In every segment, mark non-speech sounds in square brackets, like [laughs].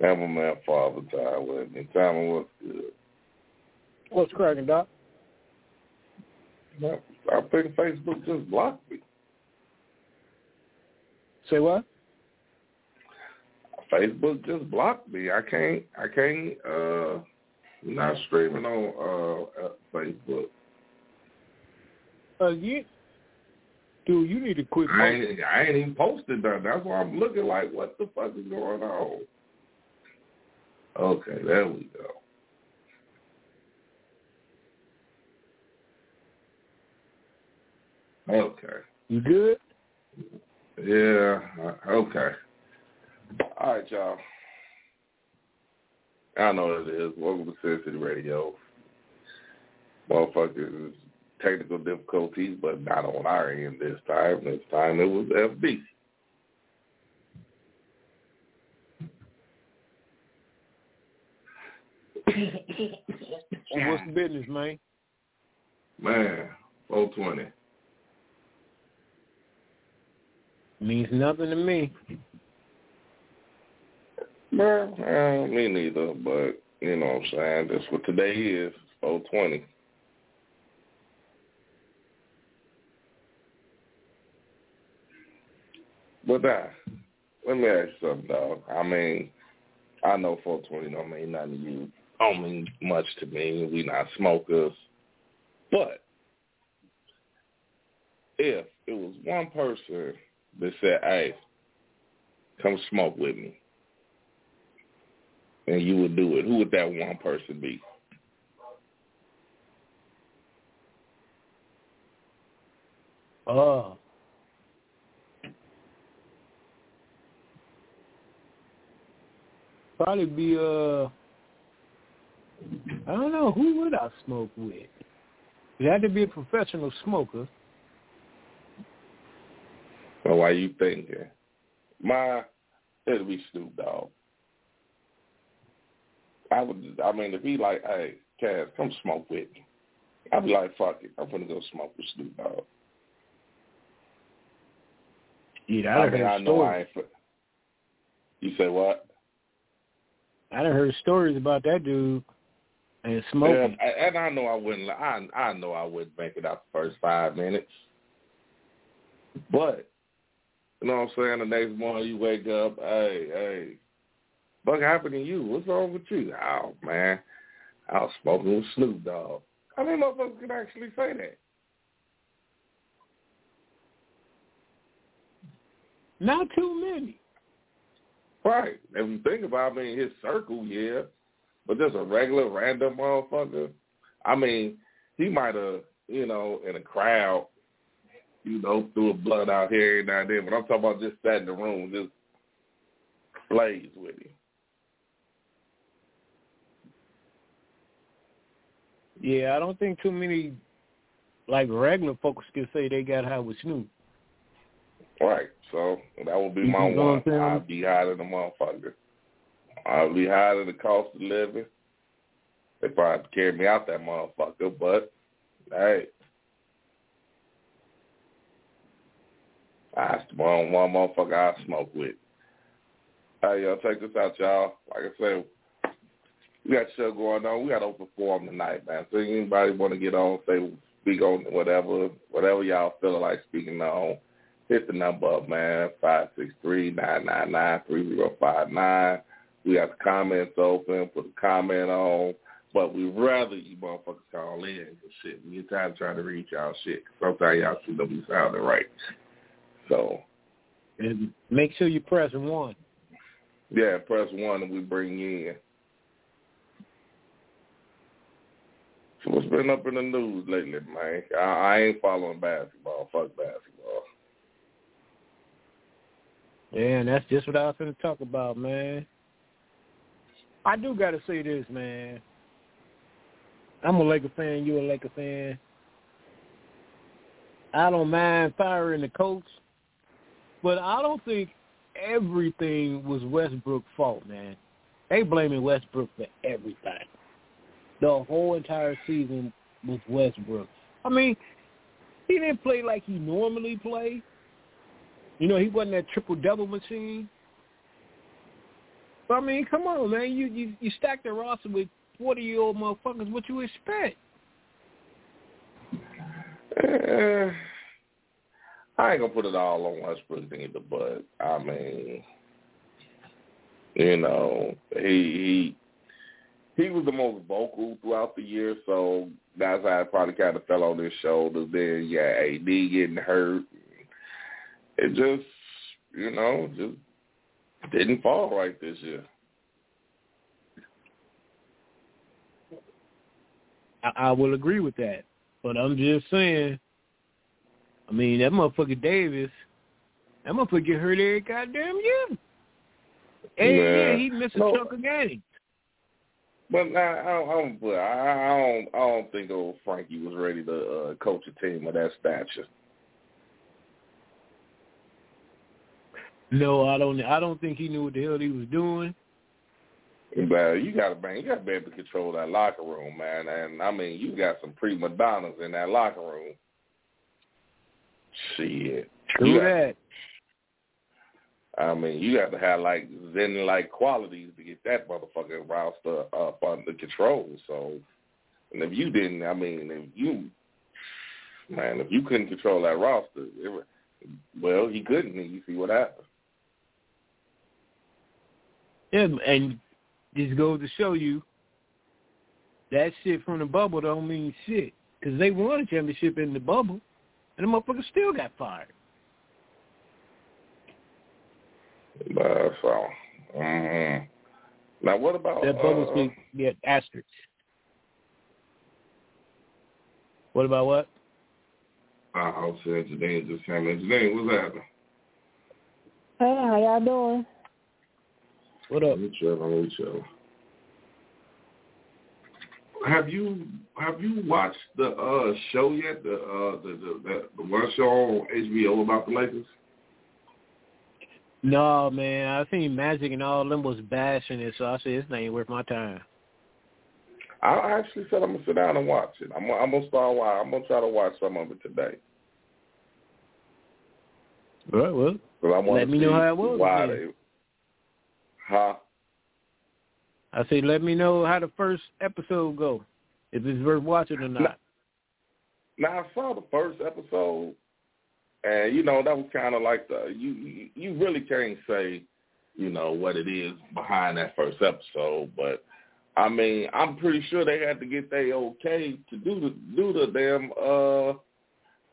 Got my man Father Time with me. Time what's good? What's cracking, Doc? I think Facebook just blocked me. Say what? Facebook just blocked me. I can't I can't uh not streaming on uh Facebook. Uh, you, dude, you need to quit. I ain't, I ain't even posted that. That's why I'm looking like, what the fuck is going on? Okay, there we go. Okay. You good? Yeah. Okay. All right, y'all. I know what it is. Welcome to Sin City Radio. Motherfuckers technical difficulties, but not on our end this time. This time it was FB. What's the business, man? Man, 420. Means nothing to me. Well, uh, me neither, but you know what I'm saying. That's what today is, 420. But uh, let me ask you something, dog. I mean, I know 420 don't mean nothing to you. Don't mean much to me. We not smokers. But if it was one person that said, hey, come smoke with me, and you would do it, who would that one person be? Oh. Probably be uh I don't know, who would I smoke with? You had to be a professional smoker. Well, why you thinking? My it'd be Snoop Dogg. I would I mean if he like, hey, Cass, come smoke with me. I'd be like, fuck it, I'm gonna go smoke with Snoop Dogg. Yeah, I, I, mean, I know stories. I ain't. You say what? I done heard stories about that dude and smoking. Uh, and I know I wouldn't. I I know I wouldn't make it out the first five minutes. But you know what I'm saying. The next morning you wake up, hey, hey, what happened to you? What's wrong with you? Oh man, I was smoking with Snoop Dogg. How many motherfuckers can actually say that? Not too many. Right. If you think about, it, I mean, his circle, yeah, but just a regular random motherfucker. I mean, he might have, you know, in a crowd, you know, threw a blood out here and now and then. But I'm talking about just sat in the room, just blaze with him. Yeah, I don't think too many like regular folks can say they got high with Snoop. Right. So that would be You my one. I'd be higher than a motherfucker. Be higher than the cost of living. They probably carry me out that motherfucker, but hey. The one, one motherfucker I smoke with. Hey, y'all, check this out, y'all. Like I said, we got show going on. We got open forum tonight, man. So anybody want to get on, say, speak on whatever, whatever y'all feel like speaking on, hit the number up, man, five six three nine nine nine three zero five nine. We got the comments open, put a comment on, but we rather you motherfuckers call in and shit. We get tired of trying to reach y'all shit. Sometimes y'all shit don't be sounding right. So, And make sure you press one. yeah, press one and we bring you in. So what's been up in the news lately, man? I, I ain't following basketball. Fuck basketball. Yeah, and that's just what I was going to talk about, man. I do got to say this, man. I'm a Laker fan. You a Laker fan. I don't mind firing the coach, but I don't think everything was Westbrook's fault, man. They blaming Westbrook for everything. The whole entire season was Westbrook. I mean, he didn't play like he normally played. You know, he wasn't that triple double machine. But I mean, come on, man. You you you stack the roster with forty year old motherfuckers. What you expect? Uh, I ain't gonna put it all on Westbrook either, but I mean, you know, he he he was the most vocal throughout the year, so that's how it probably kind of fell on his shoulders. Then yeah, AD getting hurt, it just you know just didn't fall right this year. I, I will agree with that, but I'm just saying. I mean, that motherfucker Davis, that motherfucker get hurt every goddamn year. And yeah, yeah he missed a no. chunk of games. But I, I, don't, I, I don't, I don't think old Frankie was ready to uh, coach a team of that stature. No, I don't. I don't think he knew what the hell he was doing. But you got to man, you got to be able to control that locker room, man. And I mean, you got some prima donnas in that locker room. Shit, true you that. I mean, you got to have like Zen-like qualities to get that motherfucker roster up under control. So, and if you didn't, I mean, if you, man, if you couldn't control that roster, it, well, he couldn't. And You see what happened. Yeah, and just goes to show you that shit from the bubble don't mean shit because they won a championship in the bubble, and the motherfucker still got fired. Uh, so, mm-hmm. now what about that bubble uh, speak? Yeah, asterisks. What about what? Uh, I'll say Jadine just came in. Jadine, what's happening? Hey, how y'all doing? What up? I'm chill. I'm chill. Have you have you watched the uh show yet? The uh the the, the, the one show on HBO about the Lakers? No, man. I seen Magic and all them was bashing it, so I said this ain't worth my time. I actually said I'm gonna sit down and watch it. I'm I'm gonna start. I'm gonna try to watch some of it today. All right, well, let me know how it was. Why huh? I say, let me know how the first episode go, if it's worth watching or not. Now, now I saw the first episode, and you know that was kind of like the you you really can't say you know what it is behind that first episode, but I mean I'm pretty sure they had to get their okay to do the do the damn uh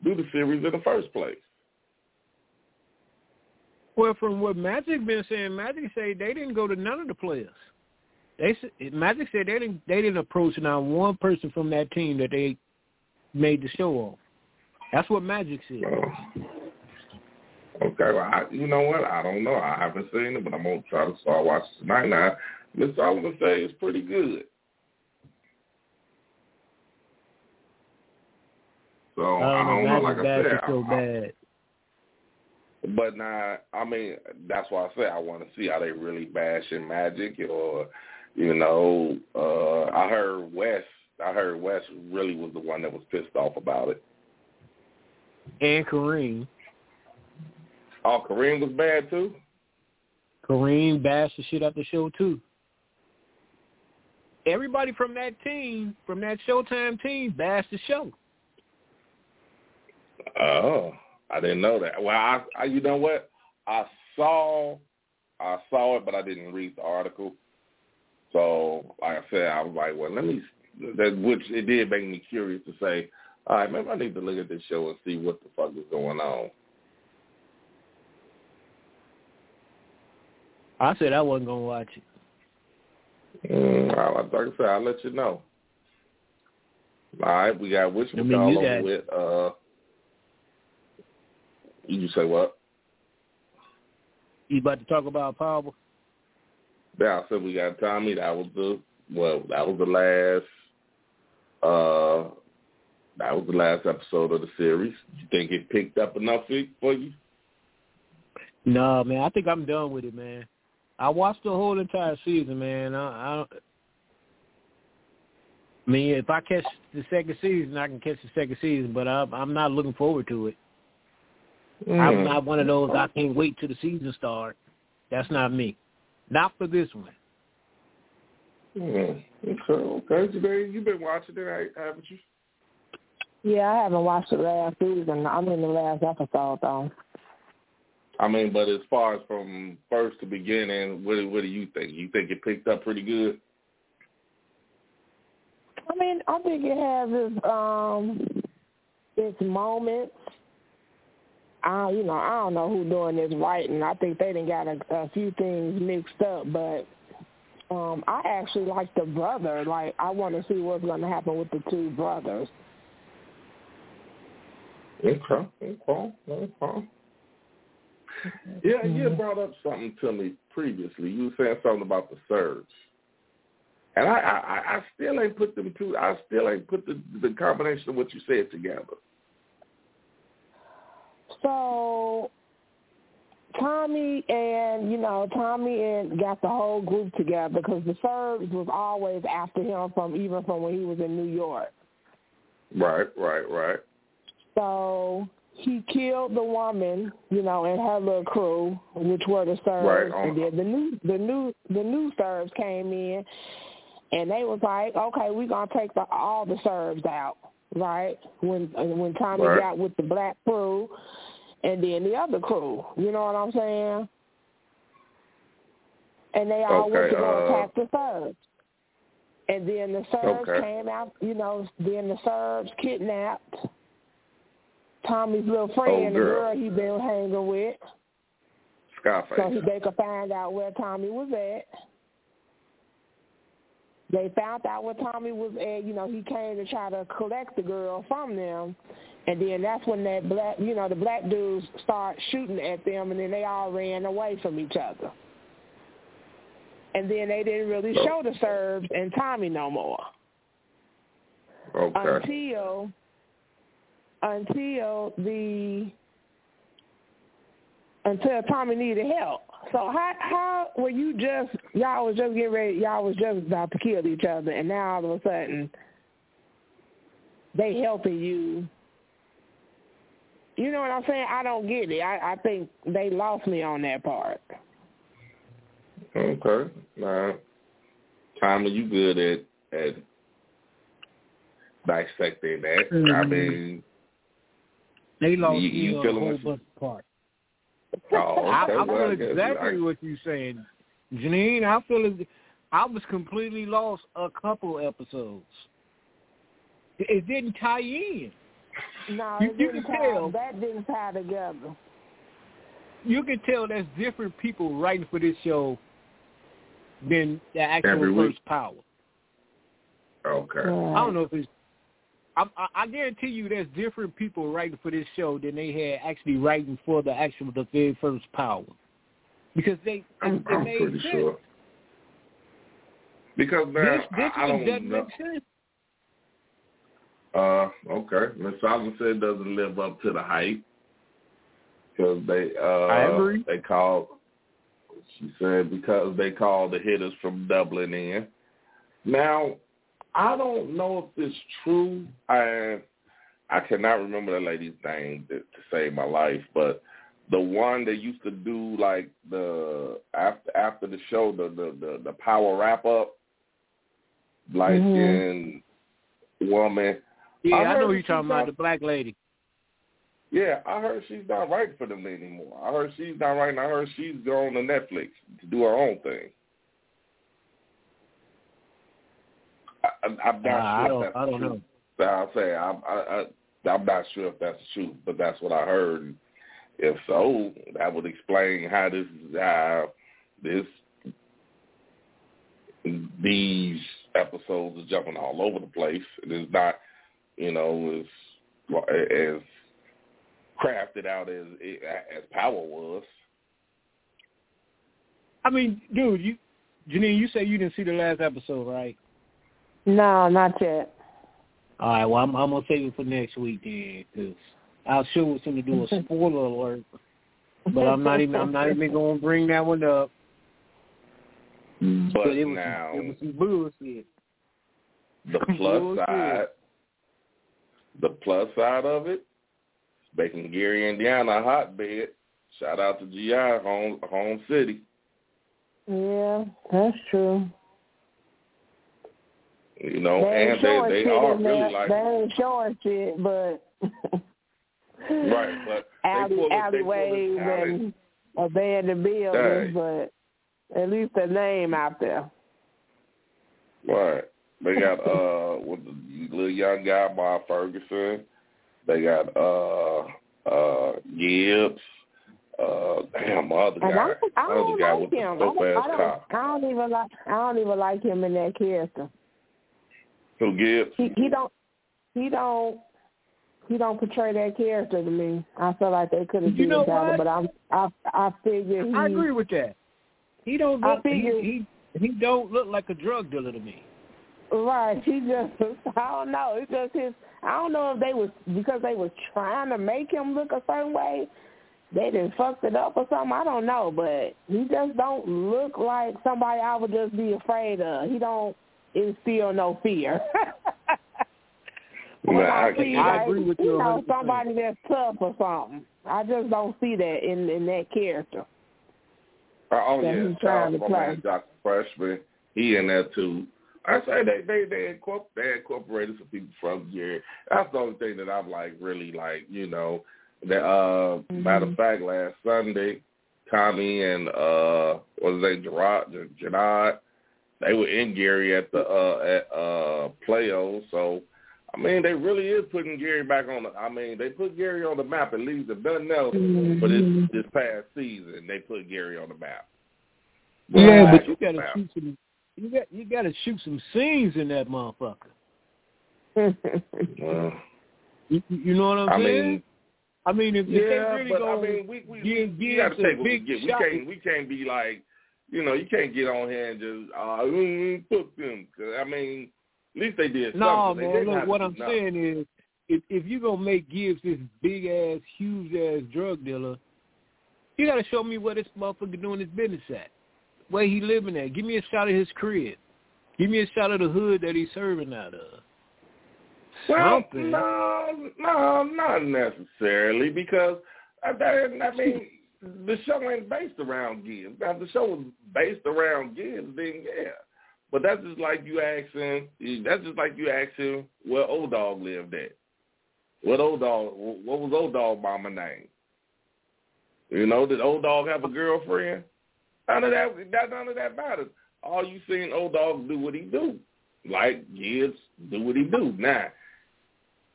do the series in the first place. Well, from what Magic been saying, Magic say they didn't go to none of the players. They Magic said they didn't they didn't approach not one person from that team that they made the show off. That's what Magic said. Oh. Okay, well, I, you know what? I don't know. I haven't seen it, but I'm gonna try to start watching tonight. Now, Miss Sullivan say it's pretty good. So I don't, I don't know. Like I said, so I, bad. But now, I mean, that's why I say I want to see how they really bashing Magic, or you know, uh I heard Wes. I heard Wes really was the one that was pissed off about it. And Kareem. Oh, Kareem was bad too. Kareem bashed the shit out the show too. Everybody from that team, from that Showtime team, bashed the show. Oh. I didn't know that. Well, I, I you know what? I saw I saw it, but I didn't read the article. So, like I said, I was like, well, let me. That which it did make me curious to say, all right, maybe I need to look at this show and see what the fuck is going on. I said I wasn't gonna watch it. Mm, like I said, I'll let you know. All right, we got which one I mean, got, with. Uh, you say what? You about to talk about Power? Yeah, I said we got Tommy. That was the well, that was the last uh that was the last episode of the series. You think it picked up enough for you? No, man. I think I'm done with it, man. I watched the whole entire season, man. I, I I mean, if I catch the second season, I can catch the second season, but I'm, I'm not looking forward to it. Mm. I'm not one of those. I can't wait till the season start. That's not me. Not for this one. Mm. Okay, okay. Today you've been watching it, haven't you? Yeah, I haven't watched the last season. I'm in the last episode though. I mean, but as far as from first to beginning, what what do you think? You think it picked up pretty good? I mean, I think it has its um its moments. I you know I don't know who's doing this writing. I think they didn't got a, a few things mixed up, but um I actually like the brother. Like I want to see what's going to happen with the two brothers. Okay, okay, okay. Yeah, you brought up something to me previously. You were saying something about the Serbs. And I, I, I still ain't put them two. I still ain't put the the combination of what you said together. So Tommy and you know Tommy and got the whole group together because the Serbs was always after him from even from when he was in New York. Right, right, right. So he killed the woman, you know, and her little crew, which were the Serbs, right. and then the new the new the new Serbs came in, and they was like, okay, we're gonna take the, all the Serbs out, right? When when Tommy right. got with the black crew, and then the other crew, you know what I'm saying? And they all okay, went to go uh, attack the Serbs. And then the Serbs okay. came out, you know, then the Serbs kidnapped Tommy's little friend, oh, the girl he been hanging with. Scarface. So they could find out where Tommy was at. They found out where Tommy was at. You know, he came to try to collect the girl from them. And then that's when that black, you know, the black dudes start shooting at them, and then they all ran away from each other. And then they didn't really oh. show the Serbs and Tommy no more. Okay. Until until the until Tommy needed help. So how how were you just y'all was just getting ready y'all was just about to kill each other and now all of a sudden they helping you you know what I'm saying? I don't get it. I, I think they lost me on that part. Okay. Now, Tommy, you good at at dissecting that. Mm-hmm. I mean, they lost you, me you on a feeling whole what bunch of parts. Oh, okay. I, I well, feel I exactly I, what you're saying, Janine. I feel as I was completely lost a couple episodes. It didn't tie in. No, You- you can tie, tell. that didn't tie together. You can tell there's different people writing for this show than the actual Every week. first power. okay. I don't know if it's. I, I, I guarantee you, there's different people writing for this show than they had actually writing for the actual the very first power, because they it, I'm, it I'm made pretty sense. sure. Because man, This this I, I don't doesn't know. make sense. Uh, okay. Miss Solomon said it doesn't live up to the hype because they uh I agree. they called. She said because they called the hitters from Dublin in. Now, I don't know if it's true. I I cannot remember the lady's name to, to save my life, but the one that used to do like the after after the show the the the, the power wrap up, light skinned woman. Yeah, I I, know you're talking about the black lady. Yeah, I heard she's not writing for them anymore. I heard she's not writing. I heard she's going to Netflix to do her own thing. I, I- I'm not Uh, I sure don't- if that's I don't true. know. But I'll say I'm, I, I, I'm not sure if that's true, but that's what I heard. If so, that would explain how this how this these episodes are jumping all over the place. It is not, you know, as as crafted out as as Power was. I mean, dude, you Janine, you say you didn't see the last episode, right? No, not yet. All right, well, I'm, I'm gonna save it for next week then, because I sure was going to do a [laughs] spoiler alert, but I'm not even I'm not even going to bring that one up. But it was now, it was some bullshit. The plus side, the plus side of it, making Gary, Indiana a hotbed. Shout out to GI home home city. Yeah, that's true. You know, they and they they are really like they ain't showing shit, but [laughs] right, but alley, they alleyways and abandoned buildings, but at least the name out there. Right. They got uh with the little young guy Bob Ferguson. They got uh uh Gibbs. Uh damn my other guy. And I, I other don't guy like with him. the I dope don't, ass I, don't, cop. I don't even like I don't even like him in that character. Who Gibbs? He he don't he don't he don't portray that character to me. I feel like they could have You did better, but I'm I I figure he I agree with that. He don't I look. figure- He, he he don't look like a drug dealer to me. Right. He just [laughs] I don't know. It's just his I don't know if they was because they was trying to make him look a certain way. They didn't fucked it up or something. I don't know, but he just don't look like somebody I would just be afraid of. He don't instill no fear. [laughs] when Nah, I, I see I like, agree with you you know 100%. somebody that's tough or something, I just don't see that in in that character. Uh, oh that yeah, he's trying to my play. man Dr. Freshman. He in there too. I say they they they, incorpor- they incorporated some people from Gary. That's the only thing that I'm like really like you know. That uh matter of fact, last Sunday, Tommy and uh what was they Gerard Janad, they were in Gary at the uh at uh Playo. So I mean they really is putting Gary back on the I mean, they put Gary on the map at least if nothing else for this this past season they put Gary on the map. Yeah, but you gotta map. shoot some. You got you gotta shoot some scenes in that motherfucker. Well, You, you know what I'm I saying? mean, I mean, if, if yeah, they really but go, I mean, we we, give- we got to take what we get. We can't we can't be like, you know, you can't get on here and just uh, mm, put them. 'Cause, I mean, at least they did no, something. Man. Look, what to I'm nothing. saying is, if if you gonna make Gibbs this big ass, huge ass drug dealer, you gotta show me where this motherfucker doing his business at, where he living at. Give me a shot of his crib. Give me a shot of the hood that he's serving out of. Well, Something. no, no, not necessarily because uh, I, I mean the show ain't based around Gibbs. Now, if the show was based around Gibbs, then yeah. But that's just like you asking. That's just like you asking where Old Dog lived at. What Old Dog? What was Old Dog mama name? You know, did Old Dog have a girlfriend? None of that. that none of that matters. All you seen Old Dog do what he do, like Gibbs do what he do. Now,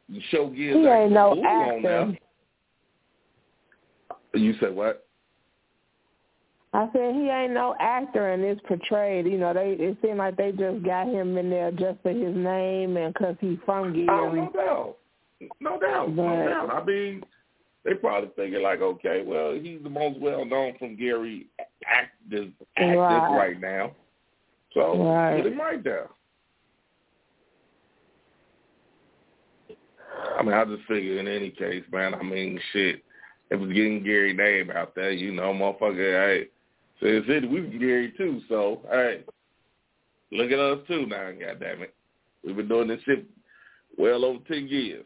you show Gibbs he ain't no on there. You said what? I said he ain't no actor and it's portrayed. You know, they it seemed like they just got him in there just for his name and because he's from Gary. Oh, no doubt. No doubt. No doubt. I mean, they probably figure like, okay, well, he's the most well known from Gary active actors Right. right. now. So Right. get him right there. I mean, I just figure in any case, man. I mean, shit. If it's getting Gary name out there, you know, motherfucker. Hey, Sin City, we from Gary too. So, hey, look at us too now. God damn it, we've been doing this shit well over ten years.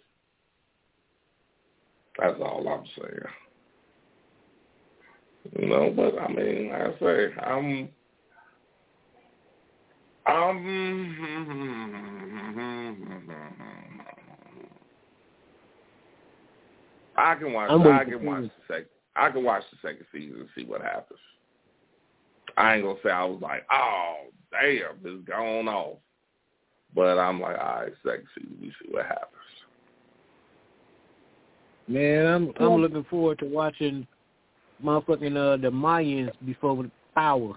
That's all I'm saying. You know, but I mean, I say I'm, I'm. I can watch. I'm I can watch the second. I can watch the second season and see what happens. I ain't gonna say I was like, oh damn, it's gone off. But I'm like, all right, second season, we see what happens. Man, I'm I'm looking forward to watching motherfucking uh the Mayans before the power.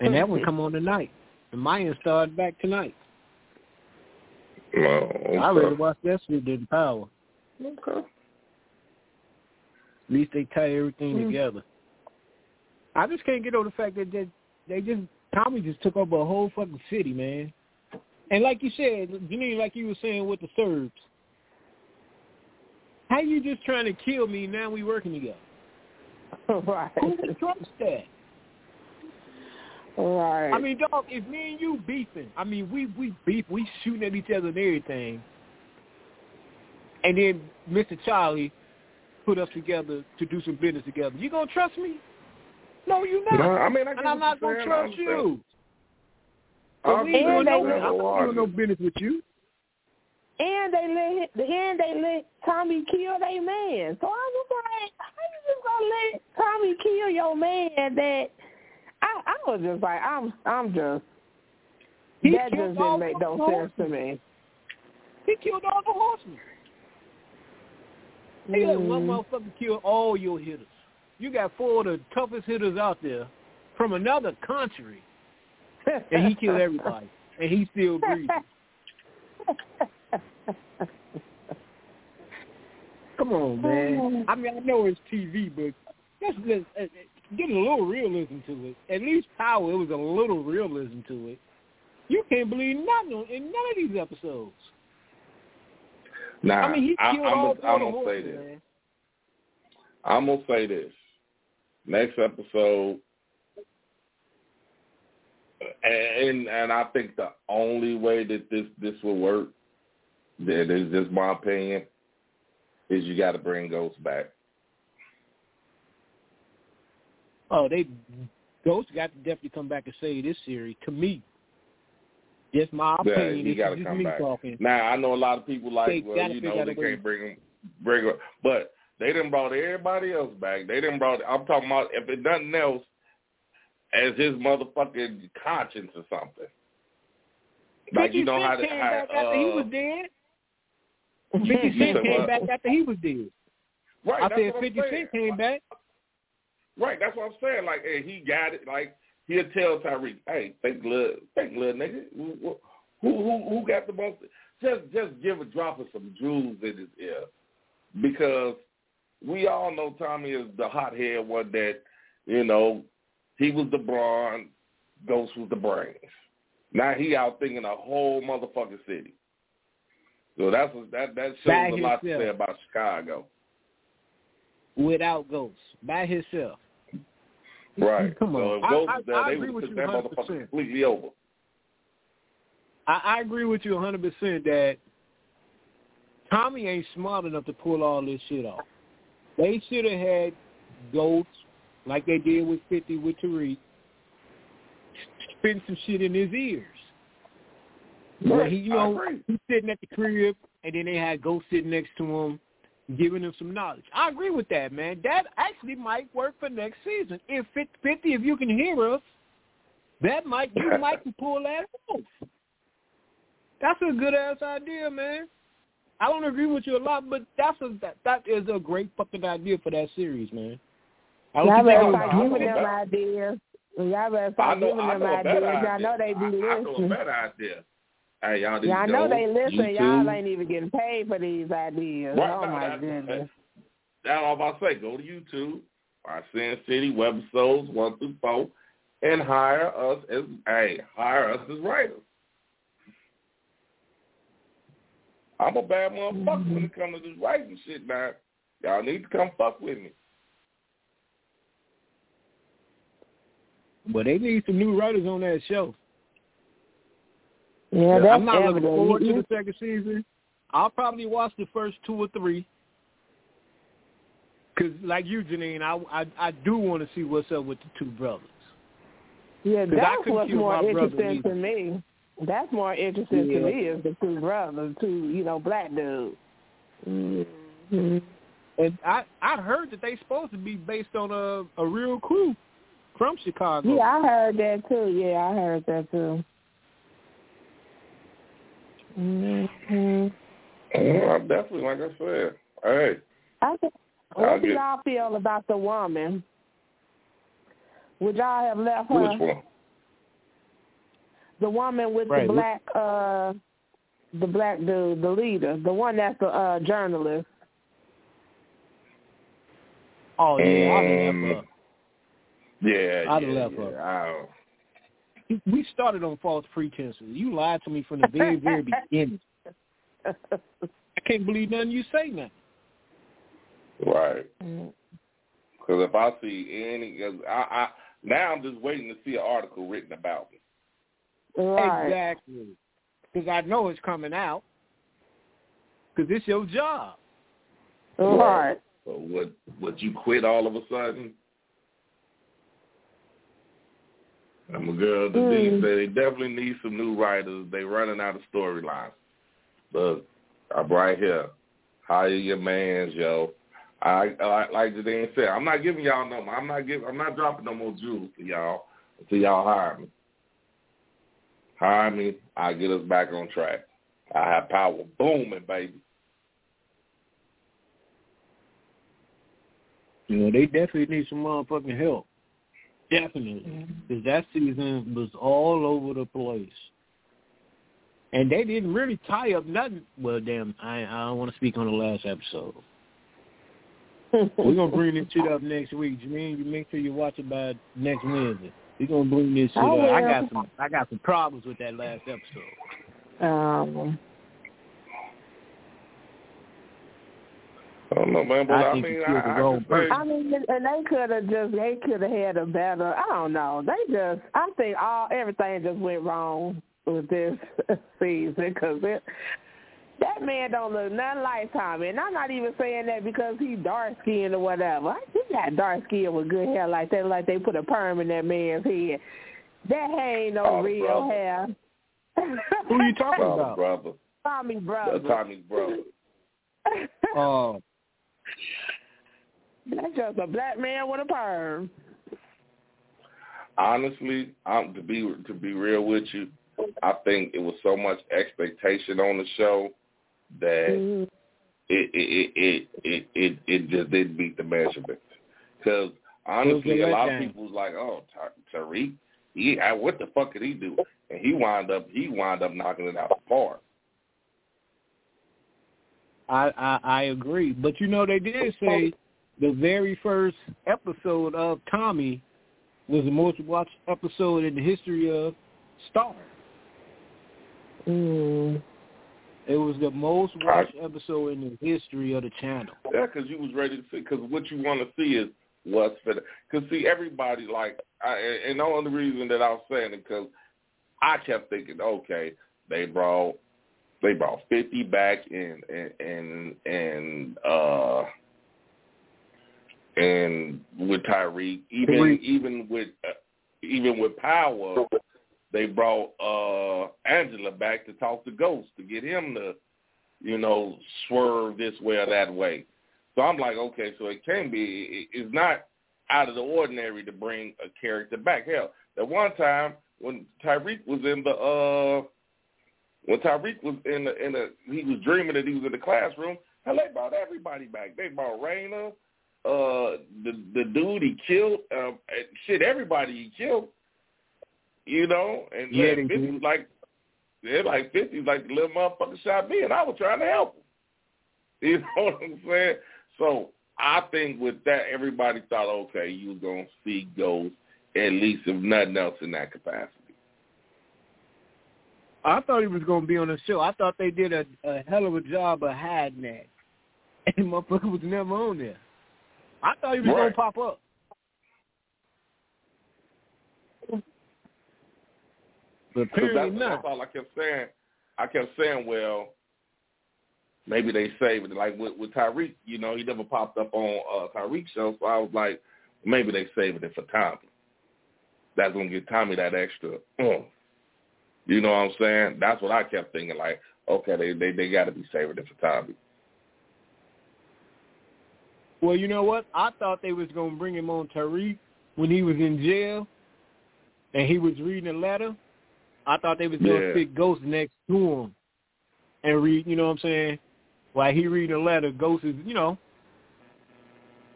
And that one [laughs] come on tonight. The Mayans started back tonight. Well, I really watched that shit than power. okay. At least they tie everything Mm. together. I just can't get over the fact that they, they just Tommy just took over a whole fucking city, man. And like you said, Janine, like you were saying with the Serbs, how you just trying to kill me? Now we working together. [laughs] right. Who can trust that? Right. I mean, dog, if me and you beefing, I mean, we we beef, we shooting at each other and everything, and then Mr. Charlie put us together to do some business together. You gonna trust me? No, you not. No, I mean, I and I'm not gonna trust you. I'm we ain't saying, doing no, I'm not doing no business with you. And they let and they let Tommy kill their man. So I was like, how you just gonna let Tommy kill your man? That I I was just like, I'm I'm just He that just didn't make no sense to me. He killed all the horsemen. He let one Mhm. motherfucker kill all your hitters. You got four of the toughest hitters out there from another country, and he killed everybody, and he still breathing. [laughs] Come on, man. I mean, I know it's TV, but let's just uh, uh, get a little realism to it. At least Power, it was a little realism to it. You can't believe nothing in none of these episodes. Nah, I mean, he I, killed I'm all gonna, four I'm gonna say horses, this. man. I'm gonna say this. Next episode, and and I think the only way that this this will work, that is just my opinion, is you got to bring Ghost back. Oh, they Ghost got to definitely come back and save this series. To me, just my Yeah, opinion. he This got to come me back. talking. Now I know a lot of people like, They well, you know, they can't bring him, bring him, but they didn't brought everybody else back. They didn't brought. I'm talking about if it nothing else, as his motherfucking conscience or something. Like you know how to how, after he uh, was dead. Fifty Cent Cent said came back after he was dead. right. I said what Fifty Cent Cent came back. Right, that's what I'm saying. Like, hey, he got it. Like, he'll tell Tariq, hey, think little, think little nigga. Who, who, who, who got the most? Just, just give a drop of some jewels in his ear, because we all know Tommy is the hothead one that, you know, he was the brawn, Ghost was the brains. Now he out thinking a whole motherfucking city. So that's what, that that shows By a lot to say about Chicago. without Ghost by himself. Right. [laughs] Come so on. if I- Ghost I- there, I they agree would with you that 100%. motherfucker completely over. I, I agree with you 100 percent that Tommy ain't smart enough to pull all this shit off. They should have had Ghost like they did with 50 with Tariq, spitting some shit in his ears. Where he, you I know, agree. he's sitting at the crib, and then they had Ghost sitting next to him, giving him some knowledge. I agree with that, man. That actually might work for next season. If 50, if you can hear us, that might you [laughs] might can pull that off. That's a good ass idea, man. I don't agree with you a lot, but that's a that, that is a great fucking idea for that series, man. I Y'all don't better think start I know giving them about- ideas. Y'all better I start giving them know a better ideas. idea. Y'all know they be I, I know a listening. better idea. Hey, y'all need Y'all to know go they listen. YouTube. Y'all ain't even getting paid for these ideas. Right, oh no, my that- goodness. That's all I'm about to say. Go to YouTube, our Sin City webisodes one through four, and hire us as hey, hire us as writers. I'm a bad motherfucker when it comes to this writing shit now. Y'all need to come fuck with me. But they need some new writers on that show. Yeah, that's I'm not looking forward to the second season. I'll probably watch the first two or three. Cause like you, Janine, I I, I do want to see what's up with the two brothers. Yeah, that's what's more interesting to me. That's more interesting to me is the two brothers, two you know black dudes. Mm-hmm. And I I heard that they supposed to be based on a a real crew from Chicago. Yeah, I heard that too. Yeah, I heard that too. Mm-hmm. I'm definitely like I said. Hey, I think, I'll what do y'all feel about the woman? Would y'all have left her? which one? The woman with Right, the black, uh, the black dude, the leader, the one that's the uh, journalist. Oh yeah, I'd have Um, left her. Yeah, I'd yeah, left yeah. her. I don't- We started on false pretenses. You lied to me from the very very beginning. [laughs] I can't believe nothing you say now. Right. Mm. Because if I see any, cause I, Now I'm just waiting to see an article written about me. Right. Exactly. Because I know it's coming out. Because it's your job. Right. So would would you quit all of a sudden? I'm a girl. The Mm. said they definitely need some new writers. They running out of storylines. Look, I'm right here. Hire your mans, yo. I, I like Jadine said, I'm not giving y'all no. I'm not giving. I'm not dropping no more jewels to y'all until y'all hire me. Hire me. I get us back on track. I have power booming, baby. You know, they definitely need some motherfucking help. Definitely. Because that season was all over the place. And they didn't really tie up nothing. Well, damn, I, I don't want to speak on the last episode. [laughs] We're going to bring this shit up next week. Jermaine, you make sure you watch it by next Wednesday. We're going to bring this shit I up. I got some I got some problems with that last episode. Um, I don't know, man, but I I, mean, I, I say. I mean, and they could have just they could have had a better. I don't know. They just I think all everything just went wrong with this [laughs] season because it. That man don't look nothing like Tommy, and I'm not even saying that because he's dark skinned or whatever. He got dark skin with good hair like that, like they put a perm in that man's head. That hair ain't no Oh, real brother. hair. Who you talking about? brother, Tommy brother. That's Tommy's brother. Oh, That's just a black man with a perm. Honestly, I'm to be to be real with you. I think it was so much expectation on the show that Mhm. it it it it it, it just didn't meet the measurements. Because honestly, a a lot of people was like, "Oh, Ta- Tariq, he I- what the fuck did he do?" And he wound up he wound up knocking it out the park. I, I I agree, but you know they did say the very first episode of Tommy was the most watched episode in the history of Starz. Mm. It was the most watched episode in the history of the channel. Yeah, because you was ready to see. Because what you want to see is what's for. Because see, everybody like, I, and the only reason that I was saying it because I kept thinking, okay, they brought they brought fifty back and and and and uh and with Tariq, even Tariq. even with uh, even with Power, they brought uh Angela back to talk to Ghost to get him to, you know, swerve this way or that way. So I'm like, okay, so it can be. it- It's not out of the ordinary to bring a character back. Hell, that one time when Tariq was in the uh when Tariq was in the in the he was dreaming that he was in the classroom. Hell, they brought everybody back. They brought Raina, uh, the the dude he killed, uh, shit, everybody he killed. You know, and Yeah, they fifty was like they're like fifty like the little motherfucker shot me, and I was trying to help him. [laughs] You know what I'm saying? So I think with that, everybody thought, okay, you was gonna see Ghost at least if nothing else in that capacity. I thought he was going to be on the show. I thought they did a, a hell of a job of hiding that, [laughs] and motherfucker was never on there. I thought he was gonna pop up. But apparently that's, not. that's all I kept saying. I kept saying, well, maybe they saved it. Like with, with Tariq, you know, he never popped up on uh, Tariq's show, so I was like, maybe they saving it for Tommy. That's gonna give Tommy that extra. oomph. You know what I'm saying? That's what I kept thinking. Like, okay, they they they got to be saving it for Tommy. Well, you know what? I thought they was going to bring him on Tariq when he was in jail and he was reading a letter. I thought they was going to Yeah. stick Ghost next to him and read, you know what I'm saying? While he reading a letter, Ghost is, you know.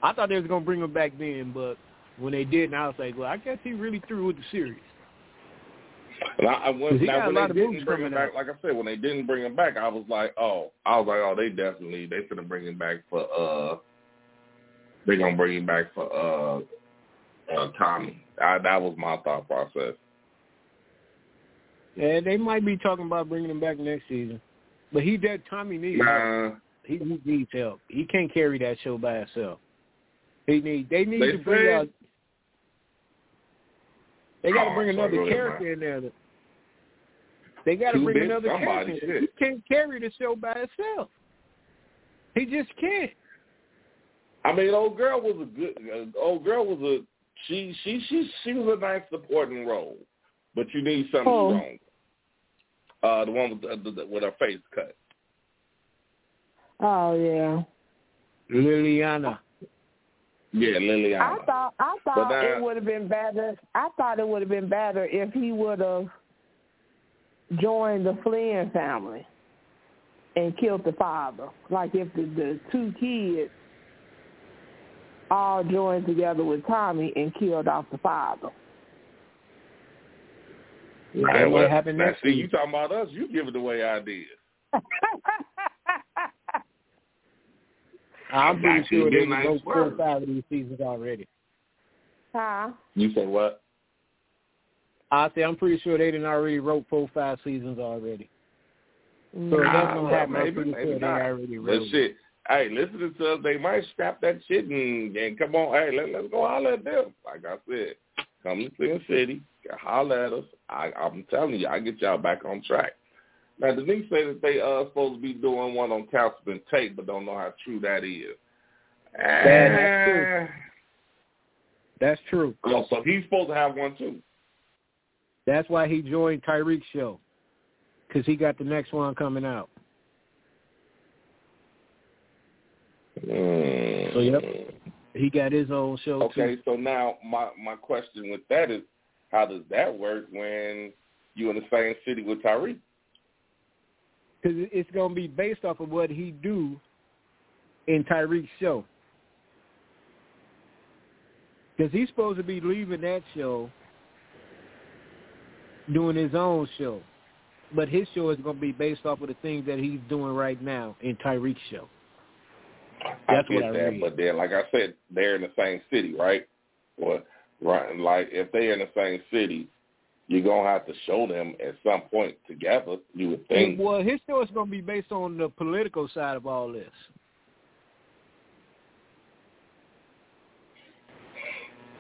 I thought they was going to bring him back then, but when they didn't, I was like, well, I guess he really threw with the series. And I, I went, now, when they didn't bring him back, like I said, when they didn't bring him back, I was like, oh, I was like, oh, they definitely they gonna bring him back for uh, they gonna bring him back for uh, uh Tommy. I, that was my thought process. Yeah, they might be talking about bringing him back next season. But he did, Tommy needs help. He, he needs help. He can't carry that show by himself. He need they need They to bring said- out They got to Oh, bring another go character in there. They got to bring big another somebody, character. shit. He can't carry the show by himself. He just can't. I mean, old girl was a good. Uh, old girl was a she. She she she was a nice supporting role, but you need something Oh. strong. Uh, the one with the, the, with her face cut. Oh yeah. Liliana. Yeah, Liliana. I thought I thought now- it would have been better. I thought it would have been better if he would have joined the Flynn family and killed the father. Like if the, the two kids all joined together with Tommy and killed off the father. Yeah, Hey, well, might happen next see, you talking about us? You giving away ideas. [laughs] I'm pretty sure they been nice wrote four or five of these seasons already. huh? You say what? I say I'm pretty sure they didn't already wrote four or five seasons already. So mm. Nah, that's gonna well, happen. I'm pretty sure they already But wrote. it. shit, hey, listening to us, they might scrap that shit and, and come on, hey, let, let's go holler at them. Like I said, come to Sin City, holler at us. I, I'm telling you, I get y'all back on track. Now, Denise said that they uh supposed to be doing one on Councilman Tate, but don't know how true that is. that's true. Eh. That's true. Oh, so he's supposed to have one too. That's why he joined Tariq's show, because he got the next one coming out. So, yep. He got his own show too. Okay, too. so now my my question with that is, how does that work when you in the same city with Tariq? Because it's gonna be based off of what he do in Tariq's show. Because he's supposed to be leaving that show, doing his own show, but his show is going to be based off of the things that he's doing right now in Tariq's show. That's I get what I that, read. but then, like I said, they're in the same city, right? Well, right, like if they're in the same city, you're gonna have to show them at some point together. You would think. Well, his show is going to be based on the political side of all this.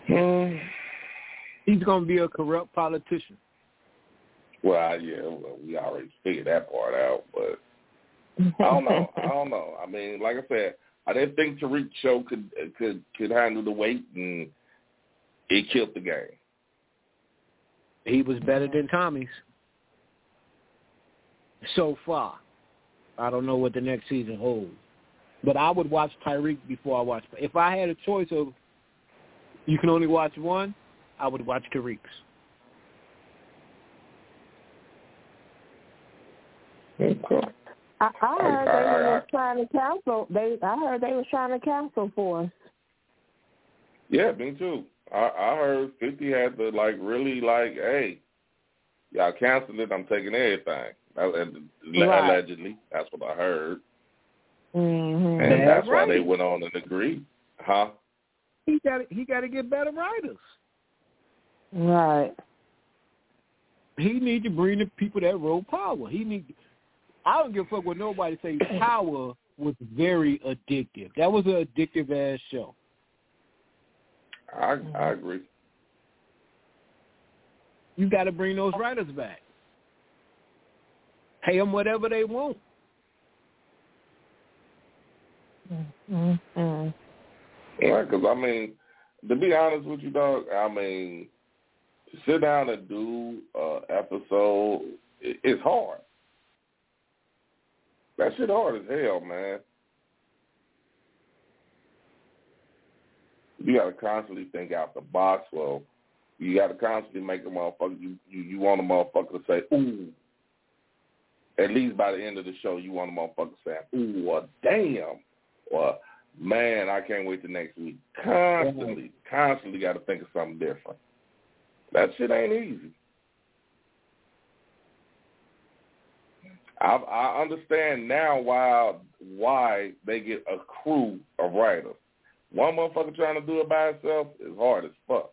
Hmm. He's going to be a corrupt politician. Well, yeah, well, we already figured that part out, but I don't know. I don't know. I mean, like I said, I didn't think Tariq show could could could handle the weight, and it killed the game. He was better than Tommy's so far. I don't know what the next season holds, but I would watch Tariq before I watch. If I had a choice of you can only watch one, I would watch Tariq's. Okay. I, I heard they I- was trying to cancel. They I heard they was trying to cancel for us. Yeah, me too. I, I heard Fifty had to like really like, hey, y'all canceled it. I'm taking everything. Right. Allegedly, that's what I heard, Mm-hmm. and That's that's why they went on and agreed, huh? He got he got to get better writers. Right. He need to bring the people that wrote Power. He need. I don't give a fuck what nobody say. [clears throat] Power was very addictive. That was an addictive ass show. I I agree. You got to bring those writers back. Pay them whatever they want. Mm-hmm. Yeah, because I mean, to be honest with you, dog, I mean, to sit down and do uh episode, it, it's hard. That shit hard as hell, man. You got to constantly think out the box. Well, you got to constantly make a motherfucker. You, you you want a motherfucker to say, "Ooh." At least by the end of the show, you want a motherfucker saying, "Ooh, or damn," or "Man, I can't wait to next week." Constantly, constantly got to think of something different. That shit ain't easy. I, I understand now why why they get a crew of writers. One motherfucker trying to do it by himself is hard as fuck.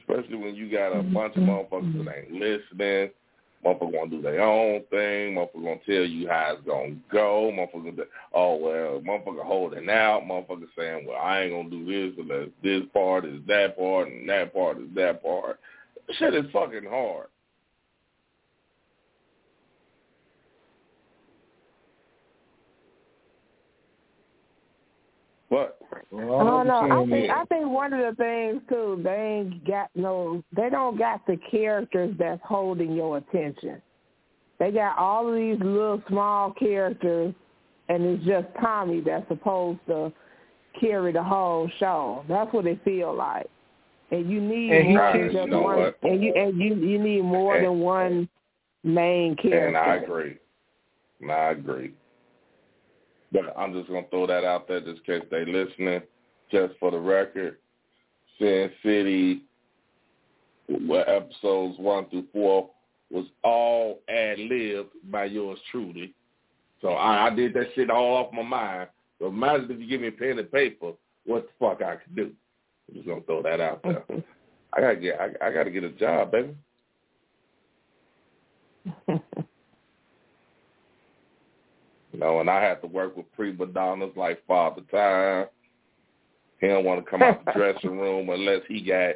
Especially when you got a bunch of mm-hmm. motherfuckers that mm-hmm. ain't listening. Motherfucker gonna do their own thing. Motherfucker gonna tell you how it's gonna go. Motherfucker, gonna, oh well, motherfucker holding out. Motherfucker saying, well, I ain't gonna do this unless this part is that part and that part is that part. Shit is fucking hard. What? Well, I oh, don't know. I think I think one of the things too, they ain't got no. They don't got the characters that's holding your attention. They got all of these little small characters, and it's just Tommy that's supposed to carry the whole show. That's what it feel like. And you need And more than just you know one. what? And you and you you need more And- than one main character. And I agree. And I agree. But I'm just gonna throw that out there just in case they listening. Just for the record, Sin City, where episodes one through four was all ad libbed by yours truly. So I, I did that shit all off my mind. So imagine if you give me a pen and paper, what the fuck I could do. I'm just gonna throw that out there. [laughs] I gotta get I, I gotta get a job, baby. [laughs] You know, and I have to work with prima donnas like Father Time. He don't want to come out the dressing room unless he got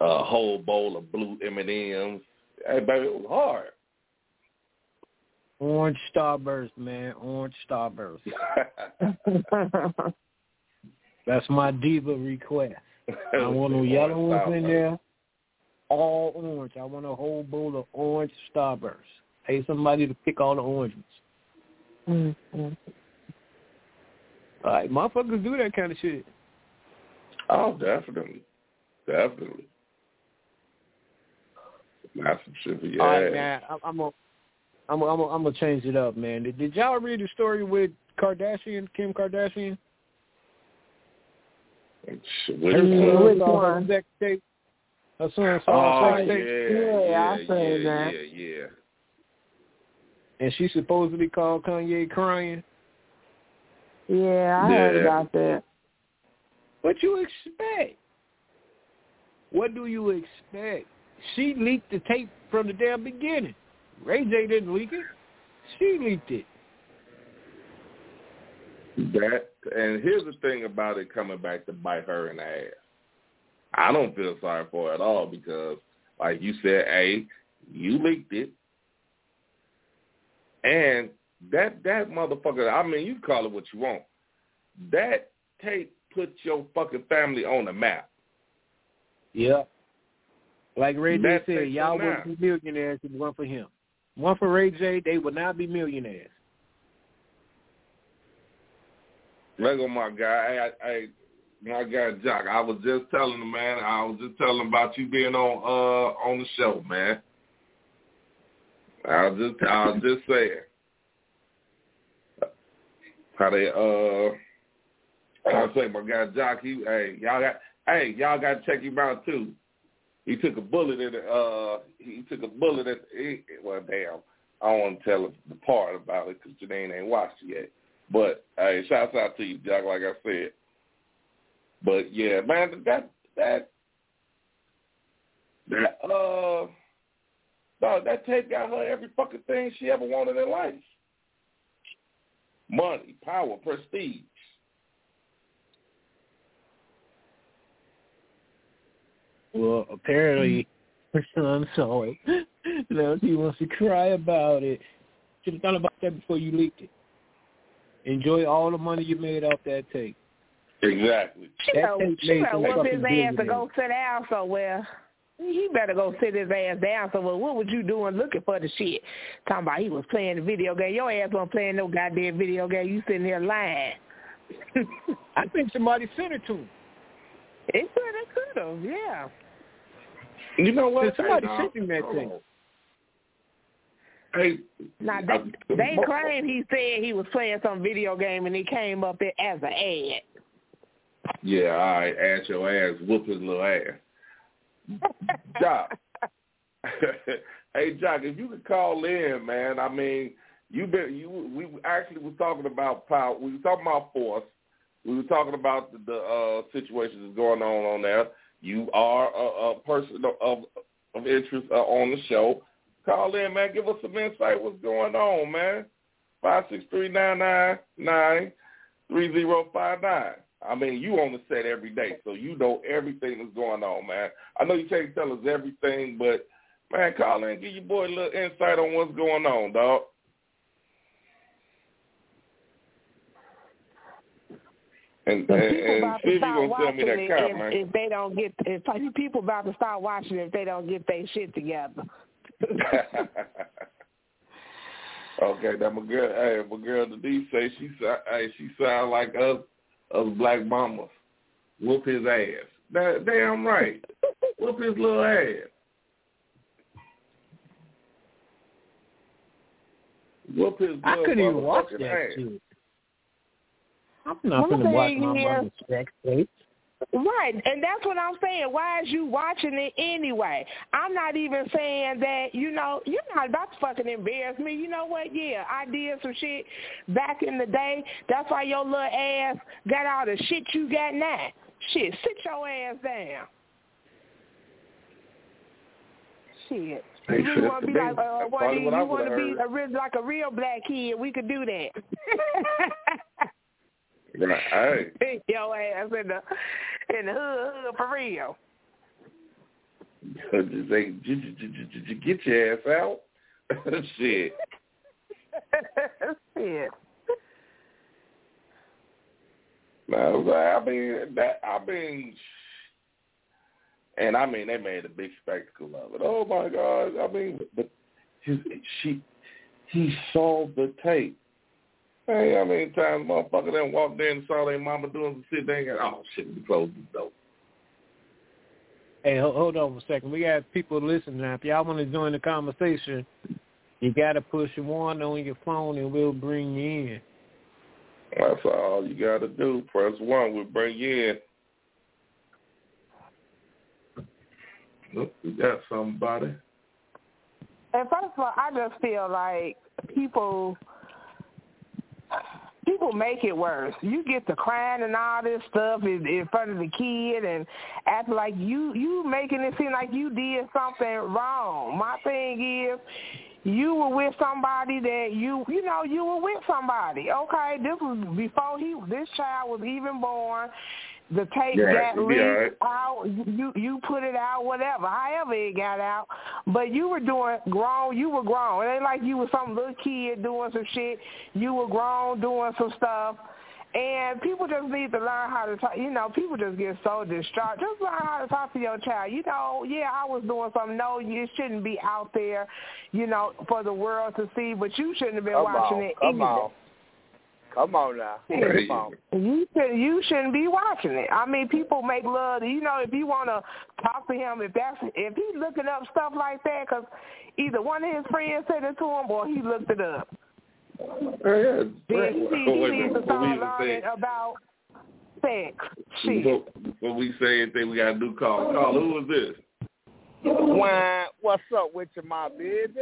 a whole bowl of blue M and M's. Hey, baby, it was hard. Orange Starburst, man. Orange Starburst. [laughs] That's my diva request. I want no yellow ones in there. All orange. I want a whole bowl of orange Starburst. Pay somebody to pick all the orange ones. Mhm. All right, motherfuckers do that kind of shit. Oh, definitely, definitely. That's some shit for your All right, ass. man. I'm, I'm gonna, I'm gonna, I'm gonna, I'm change it up, man. Did, did y'all read the story with Kardashian, Kim Kardashian? Shit, what Her is Yeah, that? son which saw one? her sex tape. Her son saw Oh her yeah, sex tape, yeah, Yeah, I yeah, seen yeah, that. yeah, yeah. And she supposedly called Kanye crying. Yeah, I heard Yeah. about that. What you expect? What do you expect? She leaked the tape from the damn beginning. Ray J didn't leak it. She leaked it. That and here's the thing about it coming back to bite her in the ass. I don't feel sorry for her at all because, like you said, a you leaked it, and that that motherfucker. I mean, you call it what you want. That tape put your fucking family on the map. Yeah. Like Ray J said, y'all them would out. be millionaires if it weren't for him. One for Ray J, they would not be millionaires. At my guy. I, I, my guy Jock. I was just telling him, man. I was just telling him about you being on uh on the show, man. I was just I was just saying how they uh how I say my guy Jock. He hey y'all got hey y'all got to check him out too. He took a bullet in the uh he took a bullet at he, well damn I don't want to tell the part about it because Janine ain't watched it yet. But hey, shouts out to you, Jack. Like I said. But yeah, man, that that that uh, no, that tape got her every fucking thing she ever wanted in life: money, power, prestige. Well, apparently her son saw it. now she wants to cry about it. Should have thought about that before you leaked it. Enjoy all the money you made off that tape. Exactly. She That better, tape she made better some whoop his fucking ass to go sit down somewhere. He better go sit his ass down somewhere. What was you doing looking for the shit? Talking about he was playing the video game. Your ass wasn't playing no goddamn video game. You sitting there lying. [laughs] I think somebody sent it to him. it could it could have, yeah. You know what? Did somebody Hey, sent him that hold thing? Hey, Now I- they, they claim he said he was playing some video game and he came up there as an ad. Yeah, all right. Ask your ass, whoop his little ass. Jock. [laughs] hey, Jock, if you could call in, man. I mean, you been you. We actually was talking about power. We were talking about force. We were talking about the, the uh, situations that's going on on there. You are a, a person of of interest uh, on the show. Call in, man. Give us some insight. What's going on, man? Five six three nine nine nine three zero five nine. I mean, you on the set every day, so you know everything that's going on, man. I know you can't tell us everything, but man, call in, give your boy a little insight on what's going on, dog. And, and, and see if you gonna tell me that if, man. if they don't get if people about to start watching if they don't get their shit together. [laughs] okay, that my girl. Hey, my girl, the D say she hey she sound like us us black mamas. Whoop his ass. That damn right. [laughs] Whoop his little ass. Whoop his I couldn't even watch that ass. shit. I'm not gonna watch my mother's sex tapes. Right, and that's what I'm saying. Why is you watching it anyway? I'm not even saying that, you know, you're not about to fucking embarrass me. You know what? Yeah, I did some shit back in the day. That's why your little ass got all the shit you got now. Shit, sit your ass down. Shit. Hey, you want to be like, uh, what, you want to be a like a real black kid? We could do that. [laughs] Right. Hey. [laughs] Your ass in the in the hood, hood for real. Just say, get your ass out. [laughs] Shit. [laughs] Shit. No, I mean that. I mean, and I mean they made a big spectacle of it. Oh my God! I mean, but his, she, he saw the tape. Hey, how many times motherfucker then walked in and saw their mama doing some shit? They ain't got, oh shit, we closed the door. Hey, hold on for a second. We got people listening now. If y'all want to join the conversation, you got to push one on your phone and we'll bring you in. That's all you got to do. Press one. We'll bring you in. Look, we got somebody. And first of all, I just feel like people people make it worse. You get to crying and all this stuff in, in front of the kid and act like you you making it seem like you did something wrong. My thing is you were with somebody that you you know you were with somebody. Okay, this was before he this child was even born. The tape Yeah, got leaked right. out. You you put it out, whatever. However it got out, but you were doing grown. You were grown. It ain't like you were some little kid doing some shit. You were grown doing some stuff. And people just need to learn how to talk. You know, people just get so distraught. Just learn how to talk to your child. You know, yeah, I was doing something. No, you shouldn't be out there, you know, for the world to see. But you shouldn't have been Come watching on, it come either. on. Come on now. [laughs] Come on. You should you shouldn't be watching it. I mean, people make love. You know, if you want to talk to him, if that's if he's looking up stuff like that, because either one of his friends said it to him or he looked it up. Uh, yeah, Then he, he Wait, needs to what start learning say? about sex. Shit. What, what we say anything we got to do call. Call, who is this? Why, what's up with you, my baby?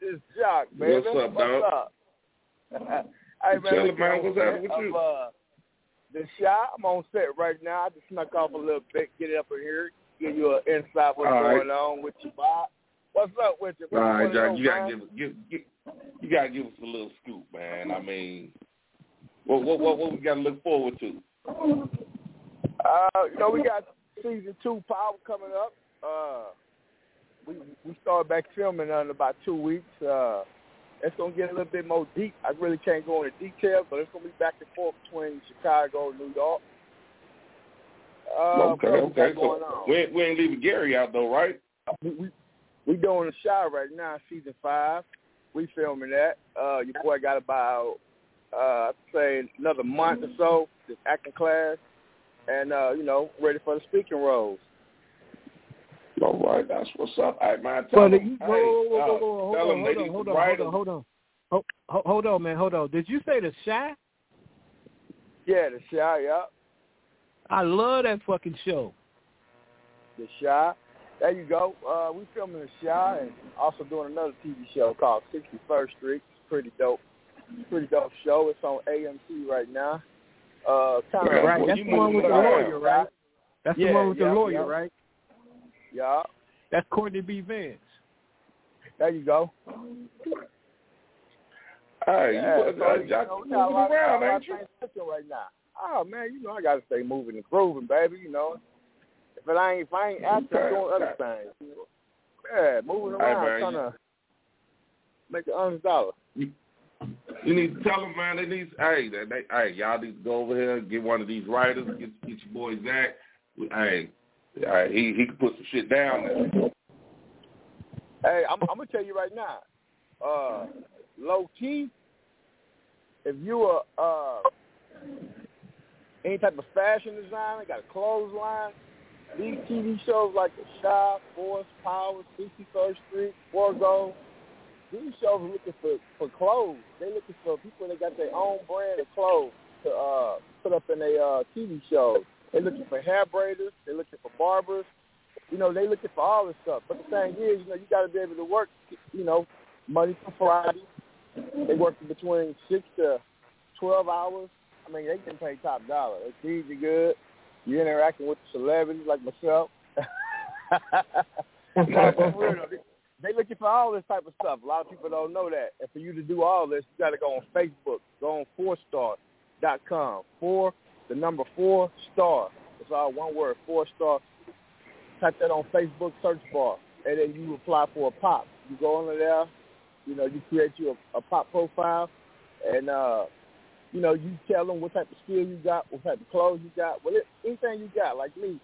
It's Jock, baby. What's up, dog? up? Hey, man, Tell man, what's happening with you? of, Uh, the shot, I'm on set right now. I just snuck off a little bit, get it up in here, give you an insight what's All right. going on with your Bob. What's up with you? All right, John, you gotta give, give, give you gotta give us a little scoop, man. I mean, what what what, what we got to look forward to? Uh, you know, we got season two power coming up. Uh, we we start back filming in about two weeks. Uh, it's gonna get a little bit more deep. I really can't go into details, but it's gonna be back and forth between Chicago and New York. Uh, okay, what else we okay. So we ain't, we ain't leaving Gary out though, right? we, we we doing a shot right now, season five. We filming that. Uh, your boy got about uh, say another month or so, this acting class, and uh, you know, ready for the speaking roles. All right, that's what's up. Hey, man, tell whoa, hey, whoa, tell hold on, hold on, hold on, hold on, hold on. Hold, hold, hold on, man, hold on. Did you say the Chi? Yeah, the shot, yeah. I love that fucking show. The Chi. There you go. Uh, we filming The Chi and also doing another TV show called 61st Street. It's pretty dope. Pretty dope show. It's on AMC right now. Uh, kind Yeah, of Right, that's the one with the lawyer, right? That's the one with the lawyer, right? Yeah. That's Courtney B. Vance. There you go. Hey, Yeah, you, so, you know, keep we got a moving around, got a lot ain't you? of things cooking right now. Oh man, you know I gotta stay moving and grooving, baby. You know, if it ain't, if I ain't acting, I'm Okay, doing other things. You know? Yeah, moving Hey, around, man, trying you- to make a hundred dollars. You need to tell them, man. They need, hey, they, they, hey, y'all need to go over here and get one of these writers. Get, get your boy Zach. Hey, hey, he he can put some shit down there. Hey, I'm, I'm gonna tell you right now. Uh, low key, if you are uh, any type of fashion designer, got a clothesline, these TV shows like The Shop, Force Power, 63rd Street, Forgo, these shows are looking for for clothes. They're looking for people that got their own brand of clothes to uh, put up in their uh, TV shows. They looking for hair braiders. They looking for barbers. You know, they looking for all this stuff. But the thing is, you know, you got to be able to work. You know, Monday to Friday. They work between six to twelve hours. I mean, they can pay top dollar. They feed you good. You're interacting with celebrities like myself. [laughs] they, looking for all this type of stuff. A lot of people don't know that. And for you to do all this, you got to go on Facebook. Go on fourstar.com. Four, the number four star. It's all one word, four star. Type that on Facebook search bar, and then you apply for a pop. You go under there, you know, you create you a, a pop profile, and uh, you know, you tell them what type of skill you got, what type of clothes you got, well, anything you got. Like me,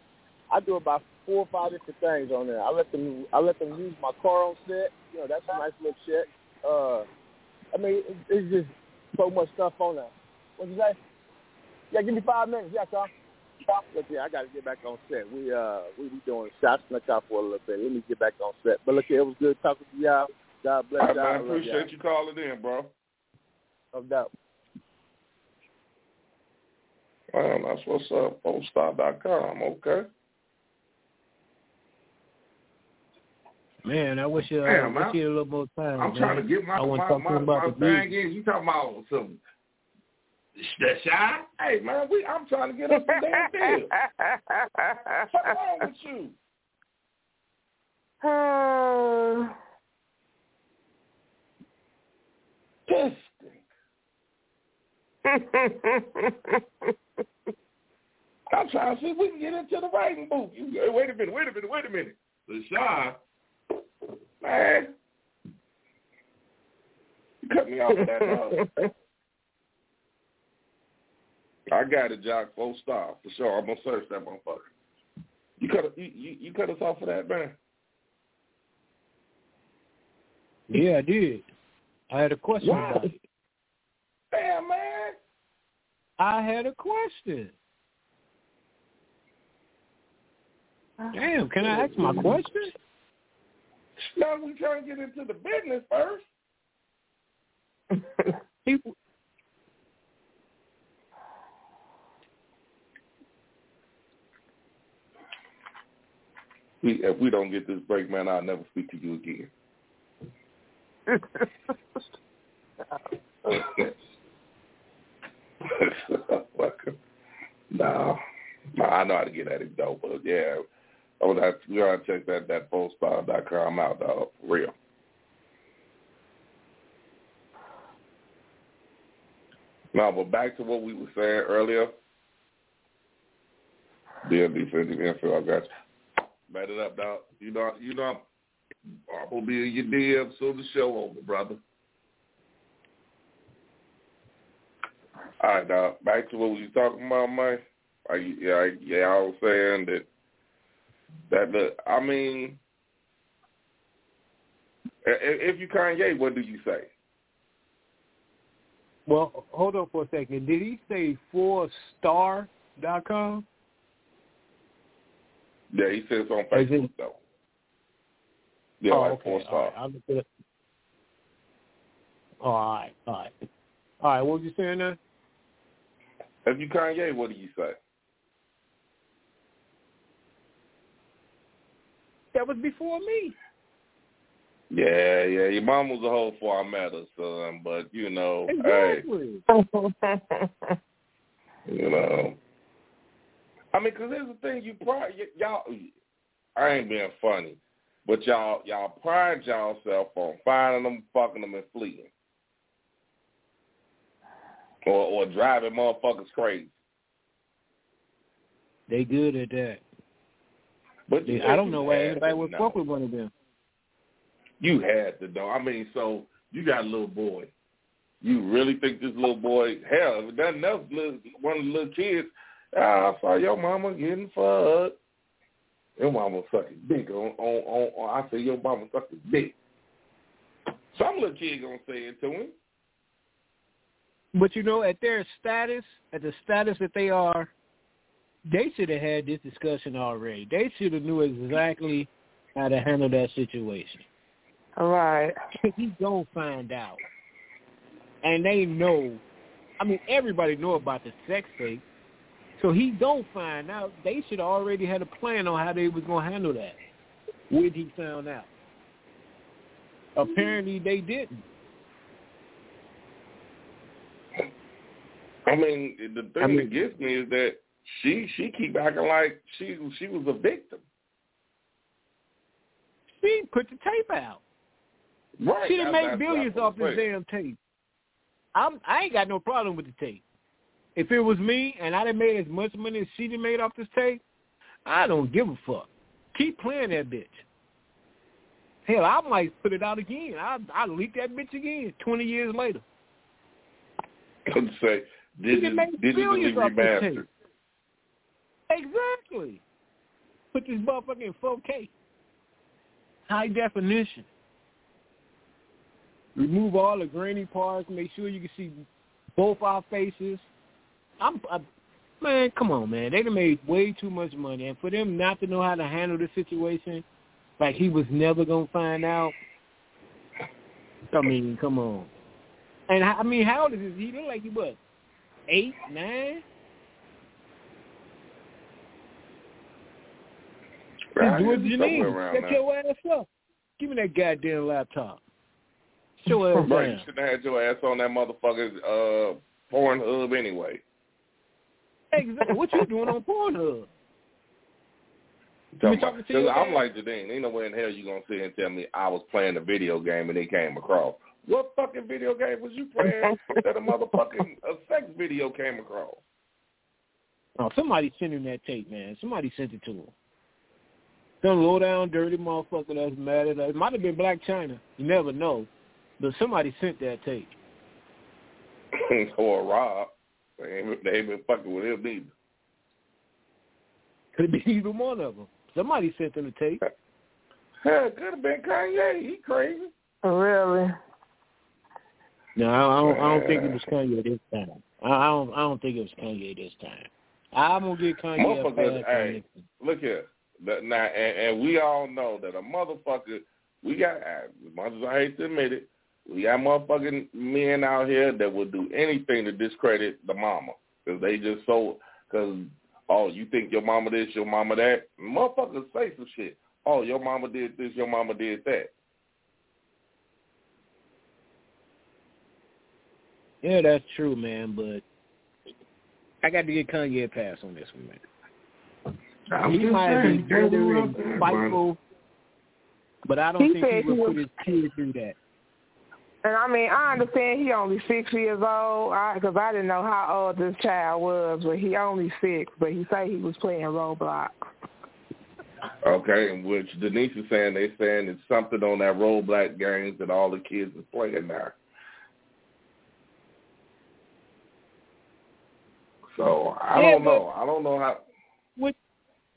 I do about four or five different things on there. I let them, I let them use my car on set. You know, that's a nice little check. Uh, I mean, it, it's just so much stuff on there. What'd you say? Yeah, give me five minutes. Yeah, Tom. Look, yeah, I got to get back on set. We uh, we be doing shots snuck out for a little bit. Let me get back on set. But look, here, it was good talking to y'all. God bless y'all. man, I appreciate y'all. you calling in, bro. No doubt. Man, that's what's up. Polestar.com. Okay. Man, I wish you, uh, Damn, wish man. you had a little more time. I'm man. trying to get my I want my, to talk to my, about my the business. thing is you talking about some that Chi? Hey man, we I'm trying to get us some damn deals. What's wrong with you? [sighs] This I'm trying to see if we can get into the writing booth. You, hey, wait a minute, wait a minute, wait a minute. The Chi, man, you cut me off with that dog. [laughs] I got it, Jock. Full star for sure. I'm gonna search that motherfucker. You cut you, you, you cut us off for that, man. Yeah, I did. I had a question Wow. about it. Damn, man. I had a question. Damn, can I ask my question? Now we trying to get into the business first. People, We, if we don't get this break, man, I'll never speak to you again. [laughs] no, no, I know how to get at it though, but yeah, I would have to, we gotta check that that com out, dog, for real. No, but back to what we were saying earlier. Yeah, defensive infield, I got you. Bet it up, dog. You know, you know, I'm gonna be in your DM soon the show over, brother. All right, dog. Back to what was talking about, man. Are you, yeah, I- yeah, I was saying that that the, I mean, if you Kanye, what do you say? well, hold on for a second. Did he say fourstar.com? Yeah, he says on As Facebook in- though. Yeah, oh, like okay. four All star. right. I'll look it. Oh, all right, all right. All right, what was you saying now? If you Kanye, what do you say? That was before me. Yeah, yeah. Your mom was a hoe before I met her, son. But you know, Exactly. hey, you know. I mean, 'cause here's the thing. You probably y- y'all. I ain't being funny. But y'all y'all pride yourself on finding them, fucking them, and fleeing, or or driving motherfuckers crazy. They good at that. But They, I don't know why anybody would fuck with one of them. You had to know. I mean, so you got a little boy. You really think this little boy? Hell, if nothing else, little, one of the little kids. Ah, I saw your mama getting fucked. Your mama sucking dick on on on. on I said your mama sucking dick. Some little kid gonna say it to him. But you know, at their status, at the status that they are, they should have had this discussion already. They should have knew exactly how to handle that situation. All right. [laughs] He's gonna find out, and they know. I mean, everybody know about the sex tape, so he don't find out. They should already had a plan on how they was gonna handle that when he found out. Apparently, they didn't. I mean, the thing I mean- that gets me is that she she keep acting like she she was a victim. She put the tape out. Right. She done That's- made that's billions off this damn tape. I'm I ain't got no problem with the tape. If it was me and I done made as much money as she done made off this tape, I don't give a fuck. Keep playing that bitch. Hell, I might put it out again. I I leak that bitch again twenty years later. Could say digitally, digitally remastered. Exactly. Put this motherfucker in 4K. High definition. Remove all the grainy parts. Make sure you can see both our faces. I'm, I, man, come on, man. They done made way too much money, and for them not to know how to handle the situation, like he was never gonna find out. I mean, come on. And I mean, how old is he? He look like he what, eight, nine? Right, Do what you need. Get there. your ass up. Give me that goddamn laptop. Show [laughs] ass Right, you should have had your ass on that motherfucker's uh, Pornhub anyway. Exactly. What you doing on Pornhub? Talking talking about- to your 'cause I'm like Jadine. Ain't no way in hell you gonna sit and tell me I was playing a video game and it came across. What fucking video game was you playing [laughs] that a motherfucking a sex video came across? Oh, somebody sent him that tape, man. Somebody sent it to him. Some low down, dirty motherfucker that's mad at us. It might have been Blac Chyna. You never know. But somebody sent that tape. [laughs] or Rob. They [laughs] ain't, they ain't been fucking with him neither. Could have been [laughs] either one of them. Somebody sent them the tape. [laughs] Hell, it could have been Kanye. He crazy. Really? No, I I don't, I don't think it was Kanye this time. I I don't. I don't think it was Kanye this time. I'm gonna get Kanye a Motherfuckers, hey, this. look here. That, now, and, and we all know that a motherfucker, we got, as much as I hate to admit it, we got motherfucking men out here that will do anything to discredit the mama. Because they just so, because, oh, you think your mama this, your mama that? Motherfuckers say some shit. Oh, your mama did this, your mama did that. Yeah, that's true, man. But I got to get Kanye a pass on this one, man. he might be bitter and spiteful, but I don't He think he would put his kid through that. And I mean, I understand he only six years old because I, didn't know how old this child was, but he only six. But he say he was playing Roblox. Okay, which Denise is saying, they saying it's something on that Roblox games that all the kids are playing now. So I Yeah, don't know. I don't know how. With